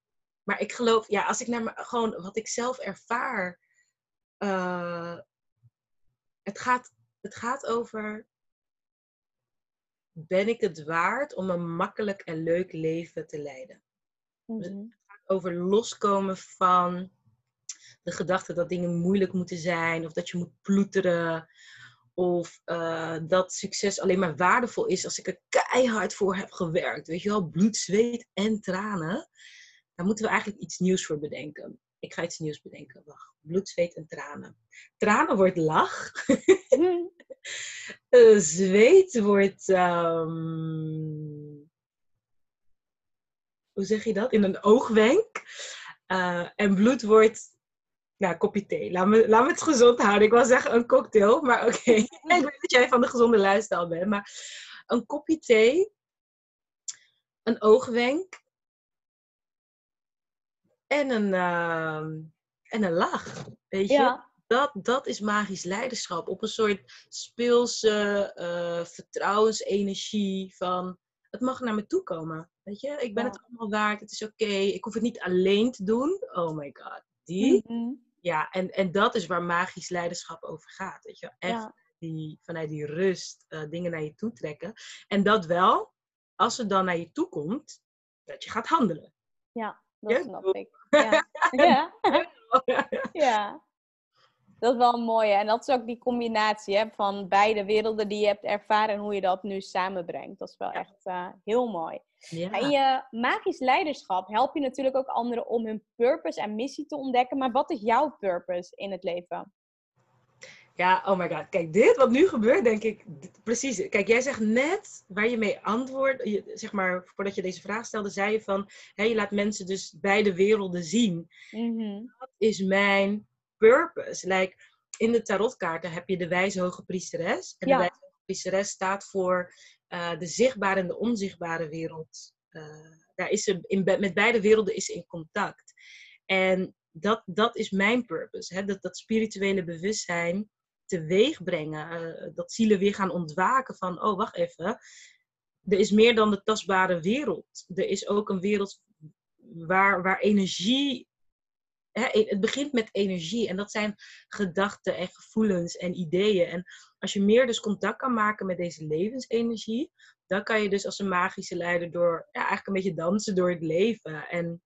maar ik geloof, ja, als ik naar gewoon wat ik zelf ervaar. Uh, het, gaat, het gaat over. Ben ik het waard om een makkelijk en leuk leven te leiden? Mm over loskomen van de gedachte dat dingen moeilijk moeten zijn, of dat je moet ploeteren, of uh, dat succes alleen maar waardevol is als ik er keihard voor heb gewerkt. Weet je wel, bloed, zweet en tranen. Daar moeten we eigenlijk iets nieuws voor bedenken. Ik ga iets nieuws bedenken. Wacht. Bloed, zweet en tranen. Tranen wordt lach. uh, [LAUGHS] zweet wordt. Um... Hoe zeg je dat? In een oogwenk. Uh, en bloed wordt. Nou, kopje thee. Laat me, laat me het gezond houden. Ik wil zeggen een cocktail, maar oké. [LAUGHS] ik weet dat jij van de gezonde lifestyle bent. Maar een kopje thee, een oogwenk en een, uh, en een lach. Weet je? Dat, dat is magisch leiderschap. Op een soort speelse uh, vertrouwensenergie van het mag naar me toe komen. Weet je, ik ben het allemaal waard, het is oké, ik hoef het niet alleen te doen. Oh my god, die. Mhm. Ja, en, en dat is waar magisch leiderschap over gaat. Weet je, echt die, vanuit die rust uh, dingen naar je toe trekken. En dat wel, als het dan naar je toe komt, dat je gaat handelen. Ja, dat snap ik. Ja. [LAUGHS] ja. Dat is wel een mooie. En dat is ook die combinatie hè, van beide werelden die je hebt ervaren en hoe je dat nu samenbrengt. Dat is wel echt uh, heel mooi. Ja. In je magisch leiderschap help je natuurlijk ook anderen om hun purpose en missie te ontdekken. Maar wat is jouw purpose in het leven? Ja, oh my god. Kijk, dit wat nu gebeurt, denk ik, precies. Kijk, jij zegt net waar je mee antwoordt, zeg maar, voordat je deze vraag stelde, zei je van, hè, je laat mensen dus beide werelden zien. Mm Dat is mijn purpose. Like, in de tarotkaarten heb je de wijze hoge priesteres. En de wijze hoge priesteres staat voor uh, de zichtbare en de onzichtbare wereld. Uh, daar is ze in, met beide werelden is ze in contact. En dat, dat is mijn purpose. Hè? Dat, dat spirituele bewustzijn teweeg brengen. Uh, dat zielen weer gaan ontwaken van, oh wacht even, er is meer dan de tastbare wereld. Er is ook een wereld waar, waar energie. Hè, het begint met energie en dat zijn gedachten en gevoelens en ideeën. En als je meer dus contact kan maken met deze levensenergie, dan kan je dus als een magische leider door ja, eigenlijk een beetje dansen door het leven. En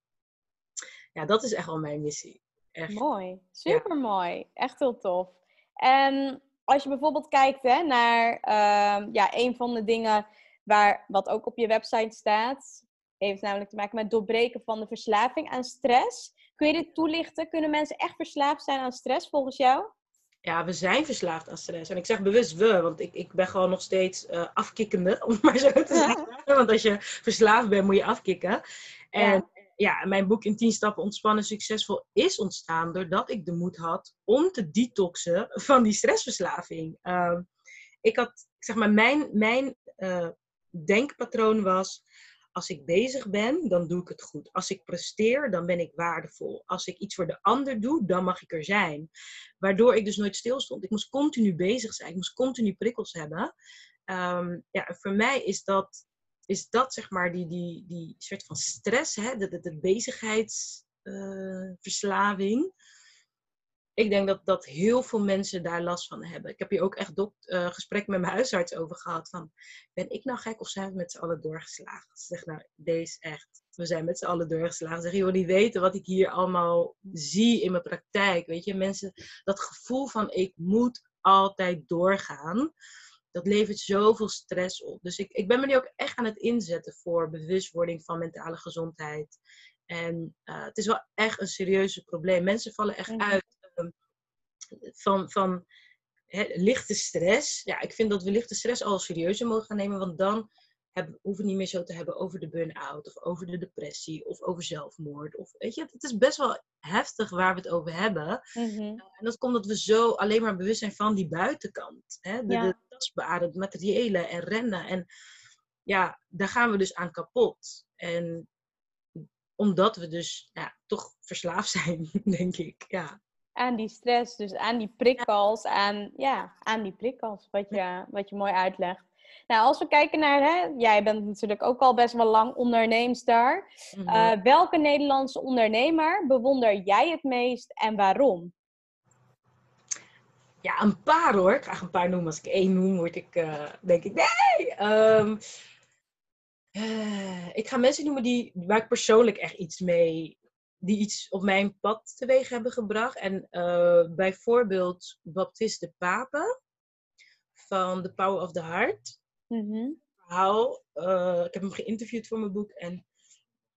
ja, dat is echt wel mijn missie. Echt. Mooi, super mooi. Echt heel tof. En als je bijvoorbeeld kijkt hè, naar uh, ja, een van de dingen waar, wat ook op je website staat, heeft namelijk te maken met doorbreken van de verslaving aan stress. Kun je dit toelichten? Kunnen mensen echt verslaafd zijn aan stress volgens jou? ja, we zijn verslaafd aan stress. En ik zeg bewust we, want ik, ik ben gewoon nog steeds uh, afkikkende, [LAUGHS] om het maar zo te zeggen. Want als je verslaafd bent, moet je afkicken. En ja. mijn boek in 10 stappen ontspannen succesvol is ontstaan doordat ik de moed had om te detoxen van die stressverslaving. Uh, ik had, zeg maar, mijn, mijn uh, denkpatroon was, als ik bezig ben, dan doe ik het goed. Als ik presteer, dan ben ik waardevol. Als ik iets voor de ander doe, dan mag ik er zijn. Waardoor ik dus nooit stilstond. Ik moest continu bezig zijn. Ik moest continu prikkels hebben. Um, ja, voor mij is dat, is dat zeg maar die, die, die soort van stress, hè? de, de, de bezigheidsverslaving. Uh, ik denk dat, dat heel veel mensen daar last van hebben. Ik heb hier ook echt uh, gesprek met mijn huisarts over gehad. Van, ben ik nou gek of zijn we met z'n allen doorgeslagen? Ze zegt, nou, deze echt. We zijn met z'n allen doorgeslagen. Zeg, joh, niet weten wat ik hier allemaal zie in mijn praktijk. Weet je, mensen, dat gevoel van ik moet altijd doorgaan. Dat levert zoveel stress op. Dus ik, ik ben me nu ook echt aan het inzetten voor bewustwording van mentale gezondheid. En uh, het is wel echt een serieuze probleem. Mensen vallen echt uit van, van lichte stress. Ja, ik vind dat we lichte stress al serieuzer mogen gaan nemen, want dan hebben, hoeven we niet meer zo te hebben over de burn-out of over de depressie of over zelfmoord. Of, weet je, het is best wel heftig waar we het over hebben. Mhm. En dat komt dat we zo alleen maar bewust zijn van die buitenkant. Hè? De, de tastbare, het materiële en rennen. En ja, daar gaan we dus aan kapot. En omdat we dus ja, toch verslaafd [LAUGHS] zijn, denk ik. Ja aan die stress, dus aan die prikkels, aan, ja, aan die prikkels, wat je, wat je mooi uitlegt. Nou, als we kijken naar, hè, jij bent natuurlijk ook al best wel lang onderneemster. Mm welke Nederlandse ondernemer bewonder jij het meest en waarom? Ja, een paar hoor. Ik ga een paar noemen. Als ik één noem, word ik, uh, denk ik, nee! Um, ik ga mensen noemen die, waar ik persoonlijk echt iets mee die iets op mijn pad teweeg hebben gebracht. En uh, bijvoorbeeld Baptiste de Pape van The Power of the Heart. Mm Verhaal, uh, ik heb hem geïnterviewd voor mijn boek en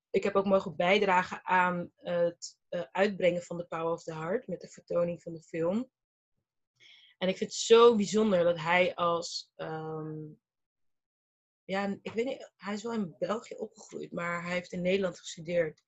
ik heb ook mogen bijdragen aan het uh, uitbrengen van The Power of the Heart met de vertoning van de film. En ik vind het zo bijzonder dat hij als um, ja, ik weet niet, hij is wel in België opgegroeid, maar hij heeft in Nederland gestudeerd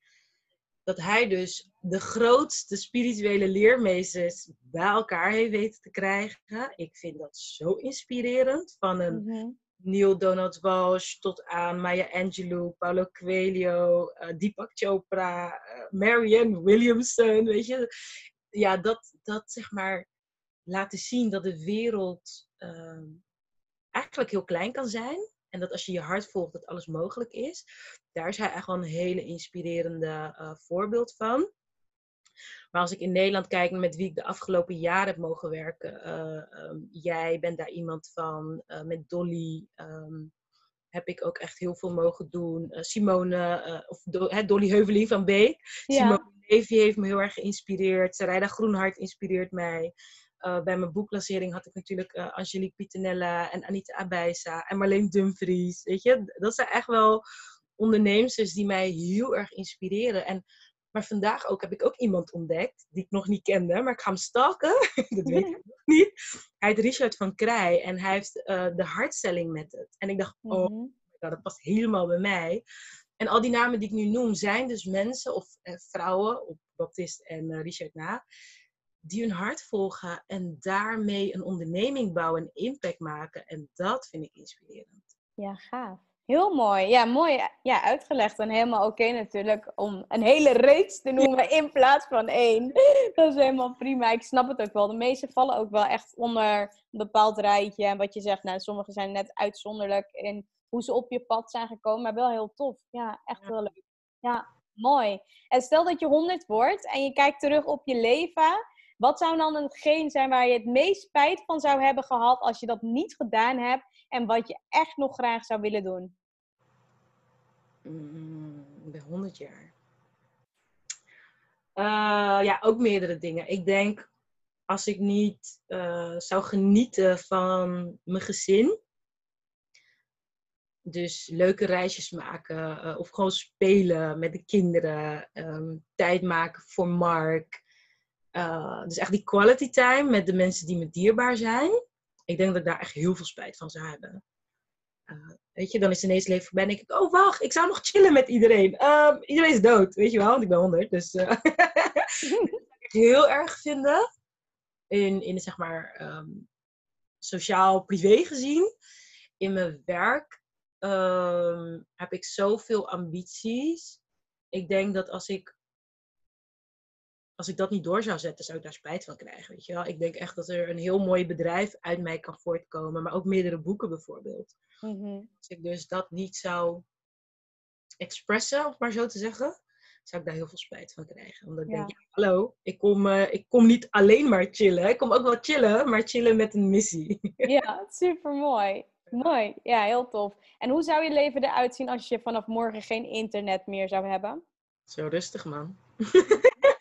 dat hij dus de grootste spirituele leermeesters bij elkaar heeft weten te krijgen. Ik vind dat zo inspirerend. Van een mm Neil Donald Walsh tot aan Maya Angelou, Paulo Coelho, uh, Deepak Chopra, uh, Marianne Williamson, weet je. Ja, dat, dat zeg maar laten zien dat de wereld uh, eigenlijk heel klein kan zijn. En dat als je je hart volgt, dat alles mogelijk is. Daar is hij echt wel een hele inspirerende uh, voorbeeld van. Maar als ik in Nederland kijk met wie ik de afgelopen jaren heb mogen werken. Uh, um, jij bent daar iemand van. Uh, met Dolly um, heb ik ook echt heel veel mogen doen. Simone, of Do Dolly Heuveling van Beek. Ja. Simone Levy heeft me heel erg geïnspireerd. Sarayda Groenhart inspireert mij. Uh, bij mijn boeklancering had ik natuurlijk uh, Angelique Pietenella en Anita Abijsa en Marleen Dumfries. Weet je, dat zijn echt wel ondernemers die mij heel erg inspireren. En, maar vandaag ook heb ik ook iemand ontdekt die ik nog niet kende, maar ik ga hem stalken. [LAUGHS] dat weet ik nog niet. Hij heet Richard van Krij en hij heeft uh, de hartstelling met het. En ik dacht, oh, mm dat past helemaal bij mij. En al die namen die ik nu noem zijn dus mensen of vrouwen, op Baptiste en Richard na, die hun hart volgen en daarmee een onderneming bouwen en impact maken. En dat vind ik inspirerend. Ja, gaaf. Heel mooi. Ja, mooi ja, uitgelegd en helemaal oké natuurlijk om een hele reeks te noemen in plaats van één. [LAUGHS] Dat is helemaal prima. Ik snap het ook wel. De meeste vallen ook wel echt onder een bepaald rijtje. En wat je zegt, nou, sommige zijn net uitzonderlijk in hoe ze op je pad zijn gekomen, maar wel heel tof. Ja, echt heel leuk. Ja, mooi. En stel dat je 100 wordt en je kijkt terug op je leven. Wat zou dan hetgeen zijn waar je het meest spijt van zou hebben gehad als je dat niet gedaan hebt en wat je echt nog graag zou willen doen? Mm, bij 100 jaar. Uh, ja, ook meerdere dingen. Ik denk als ik niet uh, zou genieten van mijn gezin. Dus leuke reisjes maken uh, of gewoon spelen met de kinderen. Um, tijd maken voor Mark. Uh, dus echt die quality time met de mensen die me dierbaar zijn. Ik denk dat ik daar echt heel veel spijt van zou hebben. Uh, weet je, dan is ineens leven voorbij en denk ik, oh wacht, ik zou nog chillen met iedereen. Uh, iedereen is dood, weet je wel, want ik ben 100. Dus [LAUGHS] [LAUGHS] uh, ik heel erg vinden, in, in zeg maar um, sociaal privé gezien, in mijn werk um, heb ik zoveel ambities. Ik denk dat als ik als ik dat niet door zou zetten, zou ik daar spijt van krijgen. Weet je wel? Ik denk echt dat er een heel mooi bedrijf uit mij kan voortkomen, maar ook meerdere boeken bijvoorbeeld. Mm Als ik dus dat niet zou expressen, om maar zo te zeggen, zou ik daar heel veel spijt van krijgen. Omdat ik denk, ja, hallo, ik kom, uh, ik kom niet alleen maar chillen. Ik kom ook wel chillen, maar chillen met een missie. [LAUGHS] ja, super mooi. Mooi, ja, heel tof. En hoe zou je leven eruit zien als je vanaf morgen geen internet meer zou hebben? Zo rustig, man. [LAUGHS]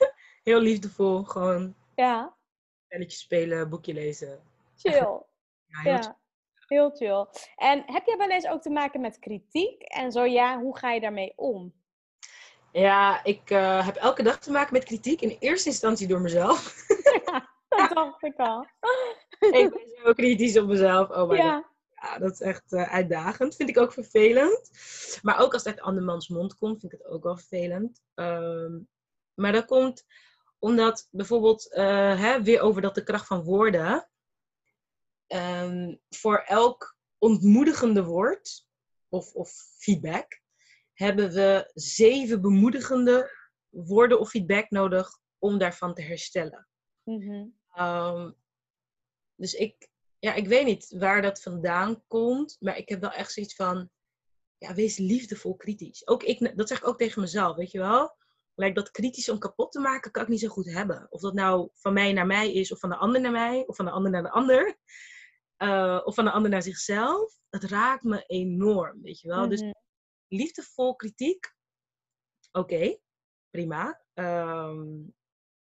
heel liefdevol, gewoon. Ja. Spelletjes spelen, boekje lezen. Chill. ja, heel, ja. heel chill. En heb jij wel eens ook te maken met kritiek? En zo ja, hoe ga je daarmee om? Ja, ik uh, heb elke dag te maken met kritiek. In eerste instantie door mezelf. Ja, [LAUGHS] dat dacht ik al. [LAUGHS] ik ben zo kritisch op mezelf. Oh my ja. God. Ja, dat is echt uh, uitdagend. Vind ik ook vervelend. Maar ook als het uit andermans mond komt, vind ik het ook wel vervelend. Um, maar dat komt omdat bijvoorbeeld, uh, hè, weer over dat de kracht van woorden. Um, voor elk ontmoedigende woord of, of feedback hebben we zeven bemoedigende woorden of feedback nodig om daarvan te herstellen. Mm um, dus ik, ja, ik weet niet waar dat vandaan komt, maar ik heb wel echt zoiets van, ja, wees liefdevol kritisch. Ook ik, dat zeg ik ook tegen mezelf, weet je wel. Lijkt dat kritisch om kapot te maken, kan ik niet zo goed hebben. Of dat nou van mij naar mij is, of van de ander naar mij, of van de ander naar de ander. Uh, of van de ander naar zichzelf. Dat raakt me enorm, weet je wel. Dus mhm. liefdevol kritiek, oké, prima. Um,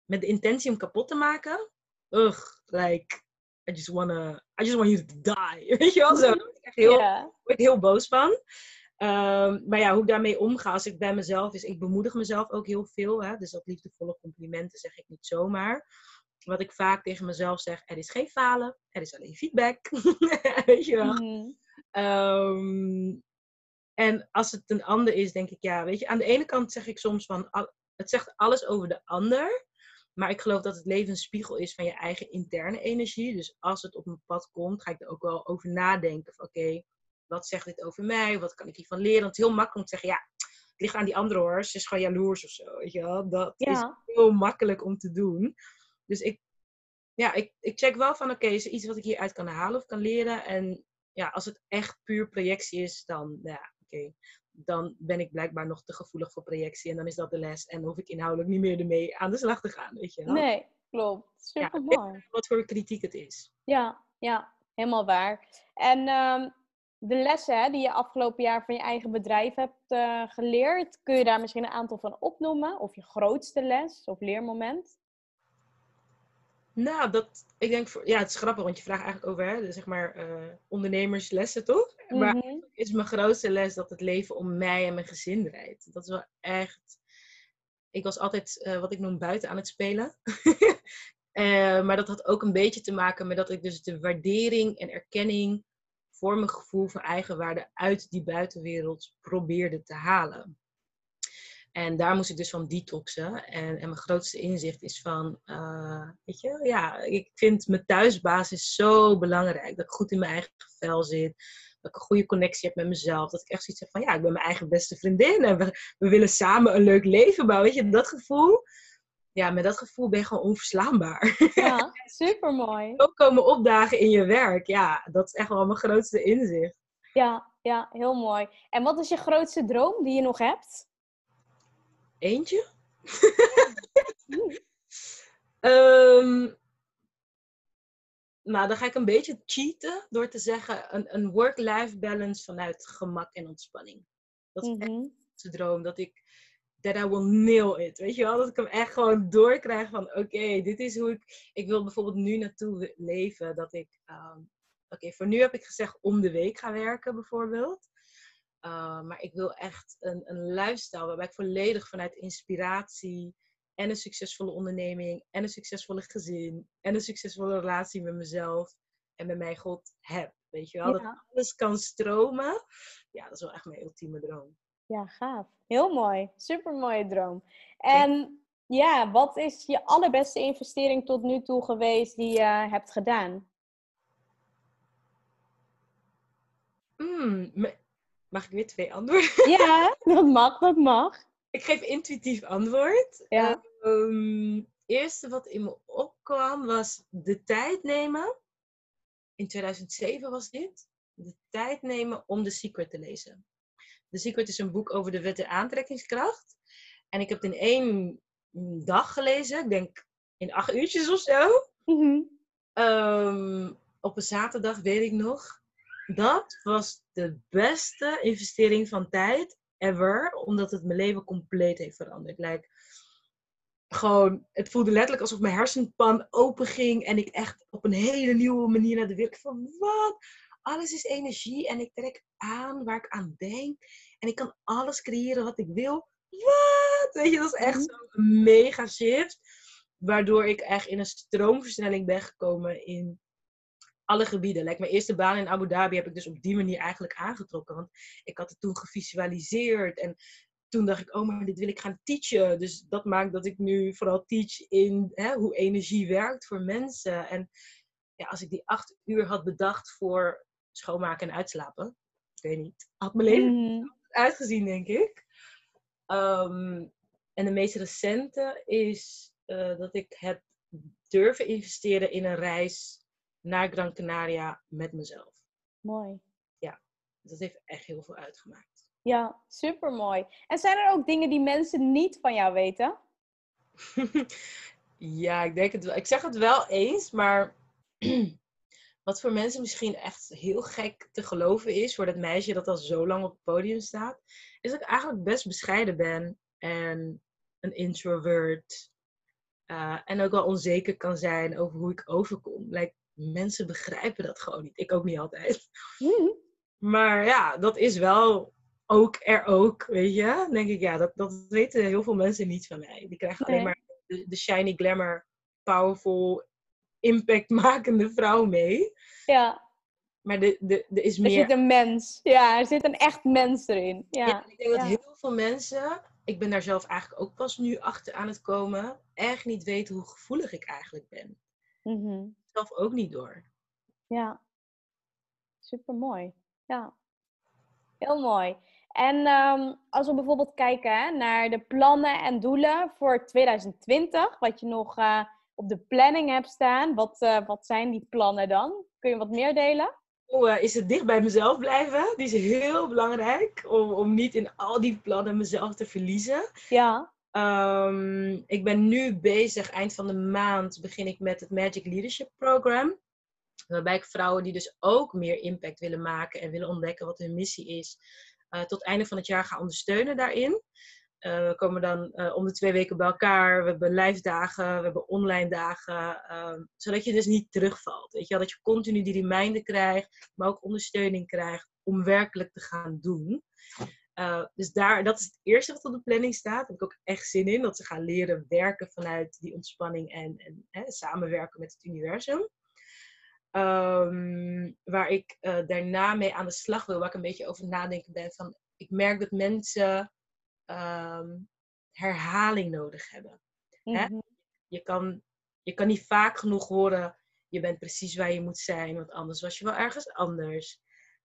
met de intentie om kapot te maken, ugh, like, I just wanna, I just want you to die. [LAUGHS] Weet je wel zo? Daar word ik echt heel, word ik heel boos van. Um, maar ja, hoe ik daarmee omga als ik bij mezelf is, ik bemoedig mezelf ook heel veel. Hè? Dus dat liefdevolle complimenten zeg ik niet zomaar. Wat ik vaak tegen mezelf zeg, er is geen falen, er is alleen feedback. [LAUGHS] Weet je wel. Mm. Um, en als het een ander is, denk ik, ja, weet je, aan de ene kant zeg ik soms van, het zegt alles over de ander. Maar ik geloof dat het leven een spiegel is van je eigen interne energie. Dus als het op mijn pad komt, ga ik er ook wel over nadenken. Oké, wat zegt dit over mij? Wat kan ik hiervan leren? Want het is heel makkelijk om te zeggen, ja, het ligt aan die andere hoor. Ze is gewoon jaloers of zo, weet je wel. Dat is heel makkelijk om te doen. Dus ik, ja, ik, ik check wel van, oké, is er iets wat ik hieruit kan halen of kan leren? En ja, als het echt puur projectie is, dan, ja, oké. dan ben ik blijkbaar nog te gevoelig voor projectie. En dan is dat de les. En hoef ik inhoudelijk niet meer ermee aan de slag te gaan, weet je wel. Nee, klopt. Super mooi. [LAUGHS] wat voor kritiek het is. Ja, ja, helemaal waar. En um, de lessen hè, die je afgelopen jaar van je eigen bedrijf hebt uh, geleerd, kun je daar misschien een aantal van opnoemen? Of je grootste les of leermoment? Nou, dat, ik denk, voor, ja, het is grappig, want je vraagt eigenlijk over, hè, zeg maar, uh, ondernemerslessen, toch? Mm -hmm. Maar mhm. is mijn grootste les dat het leven om mij en mijn gezin draait. Dat is wel echt, ik was altijd, uh, wat ik noem, buiten aan het spelen. [LAUGHS] maar dat had ook een beetje te maken met dat ik dus de waardering en erkenning mijn gevoel van eigenwaarde uit die buitenwereld probeerde te halen. En daar moest ik dus van detoxen. En, en mijn grootste inzicht is van, uh, weet je, ja, ik vind mijn thuisbasis zo belangrijk. Dat ik goed in mijn eigen vel zit. Dat ik een goede connectie heb met mezelf. Dat ik echt zoiets heb van, ja, ik ben mijn eigen beste vriendin. En we, we willen samen een leuk leven bouwen. Weet je, dat gevoel ja, met dat gevoel ben je gewoon onverslaanbaar. Ja, [LAUGHS] super mooi. Ook komen opdagen in je werk. Ja, dat is echt wel mijn grootste inzicht. Ja, ja, heel mooi. En wat is je grootste droom die je nog hebt? Eentje? um, [LAUGHS] nou, dan ga ik een beetje cheaten door te zeggen een, een work-life balance vanuit gemak en ontspanning. Dat is mm -hmm. echt de droom. Dat ik that I will nail it. Weet je wel? Dat ik hem echt gewoon doorkrijg van oké, dit is hoe ik. Ik wil bijvoorbeeld nu naartoe leven. Dat ik. Um, oké, voor nu heb ik gezegd om de week gaan werken, bijvoorbeeld. Uh, maar ik wil echt een, een lifestyle waarbij ik volledig vanuit inspiratie en een succesvolle onderneming en een succesvolle gezin en een succesvolle relatie met mezelf en met mijn God heb. Weet je wel, dat alles kan stromen. Ja, dat is wel echt mijn ultieme droom. Ja, gaaf. Heel mooi. Super mooie droom. En ja, wat is je allerbeste investering tot nu toe geweest die je hebt gedaan? Hmm, mag ik weer twee antwoorden? [LAUGHS] Ja, dat mag, dat mag. Ik geef intuïtief antwoord. Ja. Um, het eerste wat in me opkwam was de tijd nemen. In 2007 was dit. De tijd nemen om The Secret te lezen. The Secret is een boek over de wet aantrekkingskracht. En ik heb het in één dag gelezen. Ik denk in acht uurtjes of zo. Mhm. Ehm, op een zaterdag weet ik nog. Dat was de beste investering van tijd ever. Omdat het mijn leven compleet heeft veranderd. Like, gewoon, het voelde letterlijk alsof mijn hersenpan open ging. En ik echt op een hele nieuwe manier naar de wereld van wat? Alles is energie en ik trek aan waar ik aan denk. En ik kan alles creëren wat ik wil. Wat? Weet je, dat is echt mhm. zo'n mega shift. Waardoor ik echt in een stroomversnelling ben gekomen in alle gebieden. Like mijn eerste baan in Abu Dhabi heb ik dus op die manier eigenlijk aangetrokken. Want ik had het toen gevisualiseerd. En toen dacht ik, oh, maar dit wil ik gaan teachen. Dus dat maakt dat ik nu vooral teach in hè, hoe energie werkt voor mensen. En ja, als ik die acht uur had bedacht voor schoonmaken en uitslapen, ik weet niet, had mijn leven mm. uitgezien, denk ik. Ehm, en de meest recente is uh, dat ik heb durven investeren in een reis naar Gran Canaria met mezelf. Mooi. Ja, dat heeft echt heel veel uitgemaakt. Ja, super mooi. En zijn er ook dingen die mensen niet van jou weten? [LAUGHS] ja, ik denk het wel. Ik zeg het wel eens, maar [CLEARS THROAT] wat voor mensen misschien echt heel gek te geloven is, voor dat meisje dat al zo lang op het podium staat, is dat ik eigenlijk best bescheiden ben en een introvert. Uh, en ook wel onzeker kan zijn over hoe ik overkom. Like, mensen begrijpen dat gewoon niet. Ik ook niet altijd. Mm. [LAUGHS] Maar ja, dat is wel ook er ook, weet je. Dan denk ik, ja, dat, dat weten heel veel mensen niet van mij. Die krijgen alleen maar de, de, shiny glamour, powerful, impactmakende vrouw mee. Ja. Maar er de, de is meer... Er zit een mens. Ja, er zit een echt mens erin. Ja, ik denk dat heel veel mensen, ik ben daar zelf eigenlijk ook pas nu achter aan het komen, echt niet weten hoe gevoelig ik eigenlijk ben. Mm zelf ook niet door. Ja, super mooi. Ja, heel mooi. En um, als we bijvoorbeeld kijken hè, naar de plannen en doelen voor 2020, wat je nog uh, op de planning hebt staan, wat, uh, wat zijn die plannen dan? Kun je wat meer delen? Oh, is het dicht bij mezelf blijven? Die is heel belangrijk om, om niet in al die plannen mezelf te verliezen. Ja. Um, ik ben nu bezig, eind van de maand begin ik met het Magic Leadership Program. Waarbij ik vrouwen die dus ook meer impact willen maken en willen ontdekken wat hun missie is, uh, tot einde van het jaar ga ondersteunen daarin. Uh, we komen dan uh, om de twee weken bij elkaar. We hebben live dagen, we hebben online dagen. Uh, zodat je dus niet terugvalt. Weet je wel? Dat je continu die reminder krijgt, maar ook ondersteuning krijgt om werkelijk te gaan doen. Uh, dus daar, dat is het eerste wat op de planning staat. Daar heb ik ook echt zin in. Dat ze gaan leren werken vanuit die ontspanning en, en hè, samenwerken met het universum. Um, waar ik daarna mee aan de slag wil, waar ik een beetje over nadenken ben. Van, ik merk dat mensen um, herhaling nodig hebben. Mm -hmm. hè? Mhm. Je, kan, je kan niet vaak genoeg horen, je bent precies waar je moet zijn, want anders was je wel ergens anders.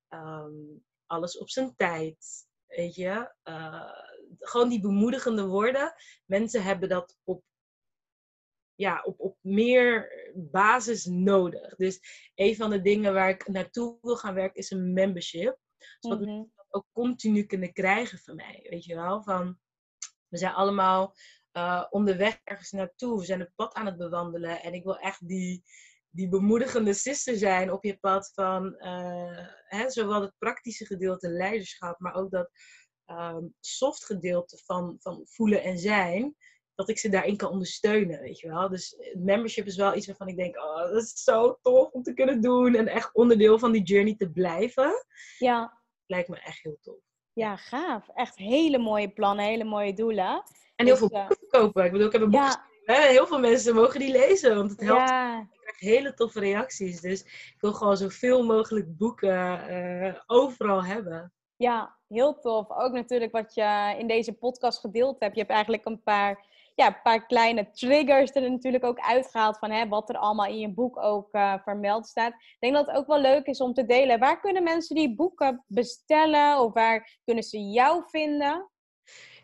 Um, alles op zijn tijd. Weet je, uh, gewoon die bemoedigende woorden. Mensen hebben dat op, ja, op, op meer basis nodig. Dus een van de dingen waar ik naartoe wil gaan werken is een membership. Zodat mm -hmm. Ook continu kunnen krijgen van mij. Weet je wel, van we zijn allemaal uh, onderweg ergens naartoe. We zijn het pad aan het bewandelen. En ik wil echt die, die bemoedigende sister zijn op je pad van uh, hè, zowel het praktische gedeelte leiderschap, maar ook dat um, soft gedeelte van, van voelen en zijn, dat ik ze daarin kan ondersteunen, weet je wel. Dus membership is wel iets waarvan ik denk, oh, dat is zo tof om te kunnen doen en echt onderdeel van die journey te blijven. Ja. Lijkt me echt heel tof. Ja, gaaf. Echt hele mooie plannen, hele mooie doelen. En heel dus, veel boeken verkopen. Ik bedoel, ik heb een boek ja. geschreven. Heel veel mensen mogen die lezen, want het helpt. Ja. Ik krijg hele toffe reacties. Dus ik wil gewoon zoveel mogelijk boeken uh, overal hebben. Ja, heel tof. Ook natuurlijk wat je in deze podcast gedeeld hebt. Je hebt eigenlijk een paar, ja, een paar kleine triggers er natuurlijk ook uitgehaald van hè, wat er allemaal in je boek ook uh, vermeld staat. Ik denk dat het ook wel leuk is om te delen. Waar kunnen mensen die boeken bestellen of waar kunnen ze jou vinden?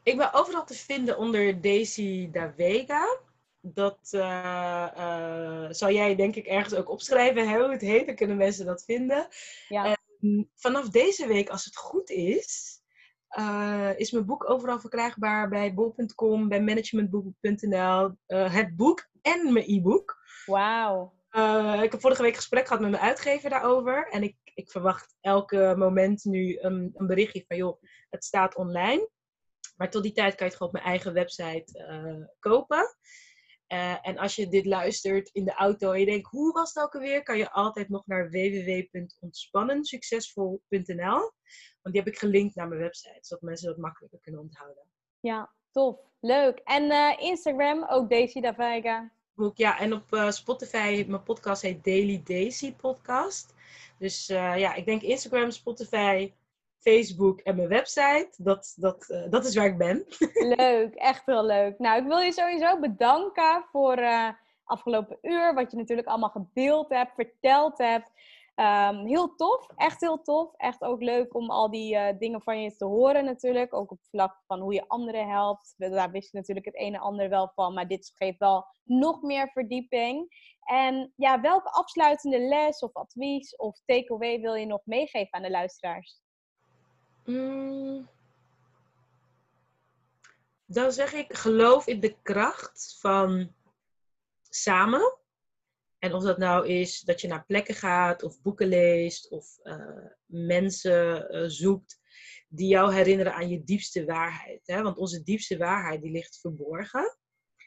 Ik ben overal te vinden onder Daisy Davega. Dat uh, uh, zal jij denk ik ergens ook opschrijven, hè, hoe het heet. Dan kunnen mensen dat vinden. Ja. vanaf deze week, als het goed is, uh, is mijn boek overal verkrijgbaar bij bol.com, bij managementboek.nl. het boek en mijn e-book. Wauw. ik heb vorige week gesprek gehad met mijn uitgever daarover. En ik, ik verwacht elke moment nu een, een berichtje van, joh, het staat online. Maar tot die tijd kan je het gewoon op mijn eigen website uh, kopen. Uh, en als je dit luistert in de auto en je denkt, hoe was het ook alweer? Kan je altijd nog naar www.ontspannensuccesvol.nl. Want die heb ik gelinkt naar mijn website, zodat mensen dat makkelijker kunnen onthouden. Ja, tof. Leuk. En uh, Instagram, ook Daisy Davaiga. Ja, en op uh, Spotify, mijn podcast heet Daily Daisy Podcast. Dus ja, ik denk Instagram, Spotify, Facebook en mijn website. Dat, dat, uh, dat is waar ik ben. [LAUGHS] Leuk, echt heel leuk. Nou, ik wil je sowieso bedanken voor uh, afgelopen uur. Wat je natuurlijk allemaal gedeeld hebt, verteld hebt. Um, heel tof, echt heel tof. Echt ook leuk om al die uh, dingen van je te horen natuurlijk. Ook op vlak van hoe je anderen helpt. Daar wist je natuurlijk het een en ander wel van. Maar dit geeft wel nog meer verdieping. En ja, welke afsluitende les of advies of takeaway wil je nog meegeven aan de luisteraars? Mm. Dan zeg ik, geloof in de kracht van samen. En of dat nou is dat je naar plekken gaat, of boeken leest, of uh, mensen uh, zoekt die jou herinneren aan je diepste waarheid. Hè? Want onze diepste waarheid die ligt verborgen.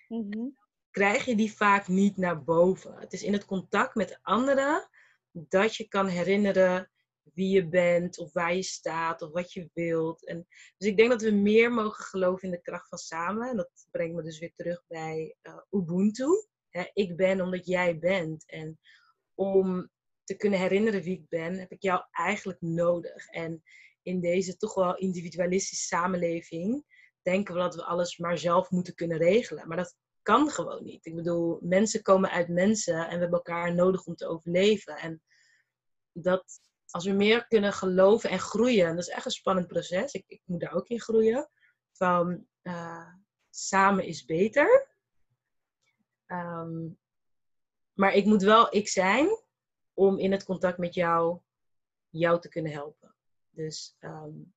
Mm -hmm. Krijg je die vaak niet naar boven. Het is in het contact met anderen dat je kan herinneren wie je bent of waar je staat of wat je wilt. En, dus ik denk dat we meer mogen geloven in de kracht van samen. En dat brengt me dus weer terug bij uh, Ubuntu. ik ben omdat jij bent. En om te kunnen herinneren wie ik ben, heb ik jou eigenlijk nodig. En in deze toch wel individualistische samenleving denken we dat we alles maar zelf moeten kunnen regelen. Maar dat kan gewoon niet. Ik bedoel, mensen komen uit mensen en we hebben elkaar nodig om te overleven. En dat, als we meer kunnen geloven en groeien, dat is echt een spannend proces. Ik, ik moet daar ook in groeien. Van uh, samen is beter. Um, maar ik moet wel ik zijn om in het contact met jou, jou te kunnen helpen. Dus um,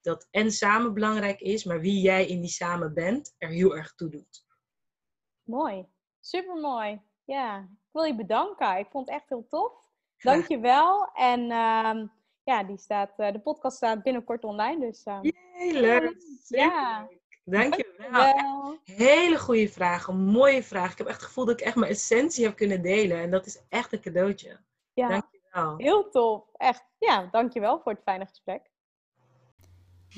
dat en samen belangrijk is, maar wie jij in die samen bent, er heel erg toe doet. Mooi, super mooi. Ja, ik wil je bedanken. Ik vond het echt heel tof. Dankjewel. En uh, ja, die staat, uh, de podcast staat binnenkort online. Dus, uh, leuk. Ja. Dankjewel. Dankjewel. Hele goede vraag. Een mooie vraag. Ik heb echt het gevoel dat ik echt mijn essentie heb kunnen delen. En dat is echt een cadeautje. Ja. Dankjewel. Heel tof. Echt. Ja, dankjewel voor het fijne gesprek.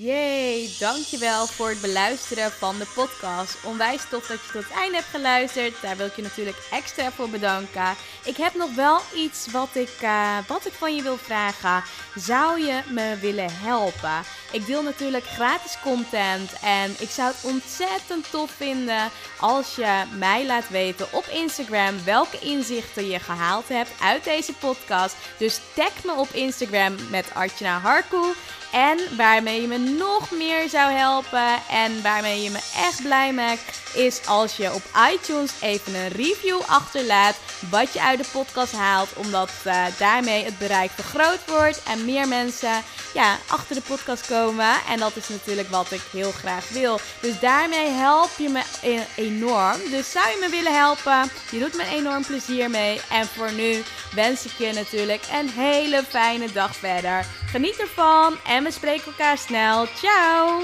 Yay, dankjewel voor het beluisteren van de podcast. Onwijs tof dat je tot het einde hebt geluisterd. Daar wil ik je natuurlijk extra voor bedanken. Ik heb nog wel iets wat ik, uh, wat ik van je wil vragen. Zou je me willen helpen? Ik deel natuurlijk gratis content en ik zou het ontzettend tof vinden als je mij laat weten op Instagram welke inzichten je gehaald hebt uit deze podcast. Dus tag me op Instagram met Artjana Harkoe. En waarmee je me nog meer zou helpen en waarmee je me echt blij maakt, is als je op iTunes even een review achterlaat wat je uit de podcast haalt. Omdat uh, daarmee het bereik vergroot wordt en meer mensen ja, achter de podcast komen. En dat is natuurlijk wat ik heel graag wil. Dus daarmee help je me e-, enorm. Dus zou je me willen helpen? Je doet me enorm plezier mee. En voor nu wens ik je natuurlijk een hele fijne dag verder. Geniet ervan en we spreken elkaar snel. Ciao!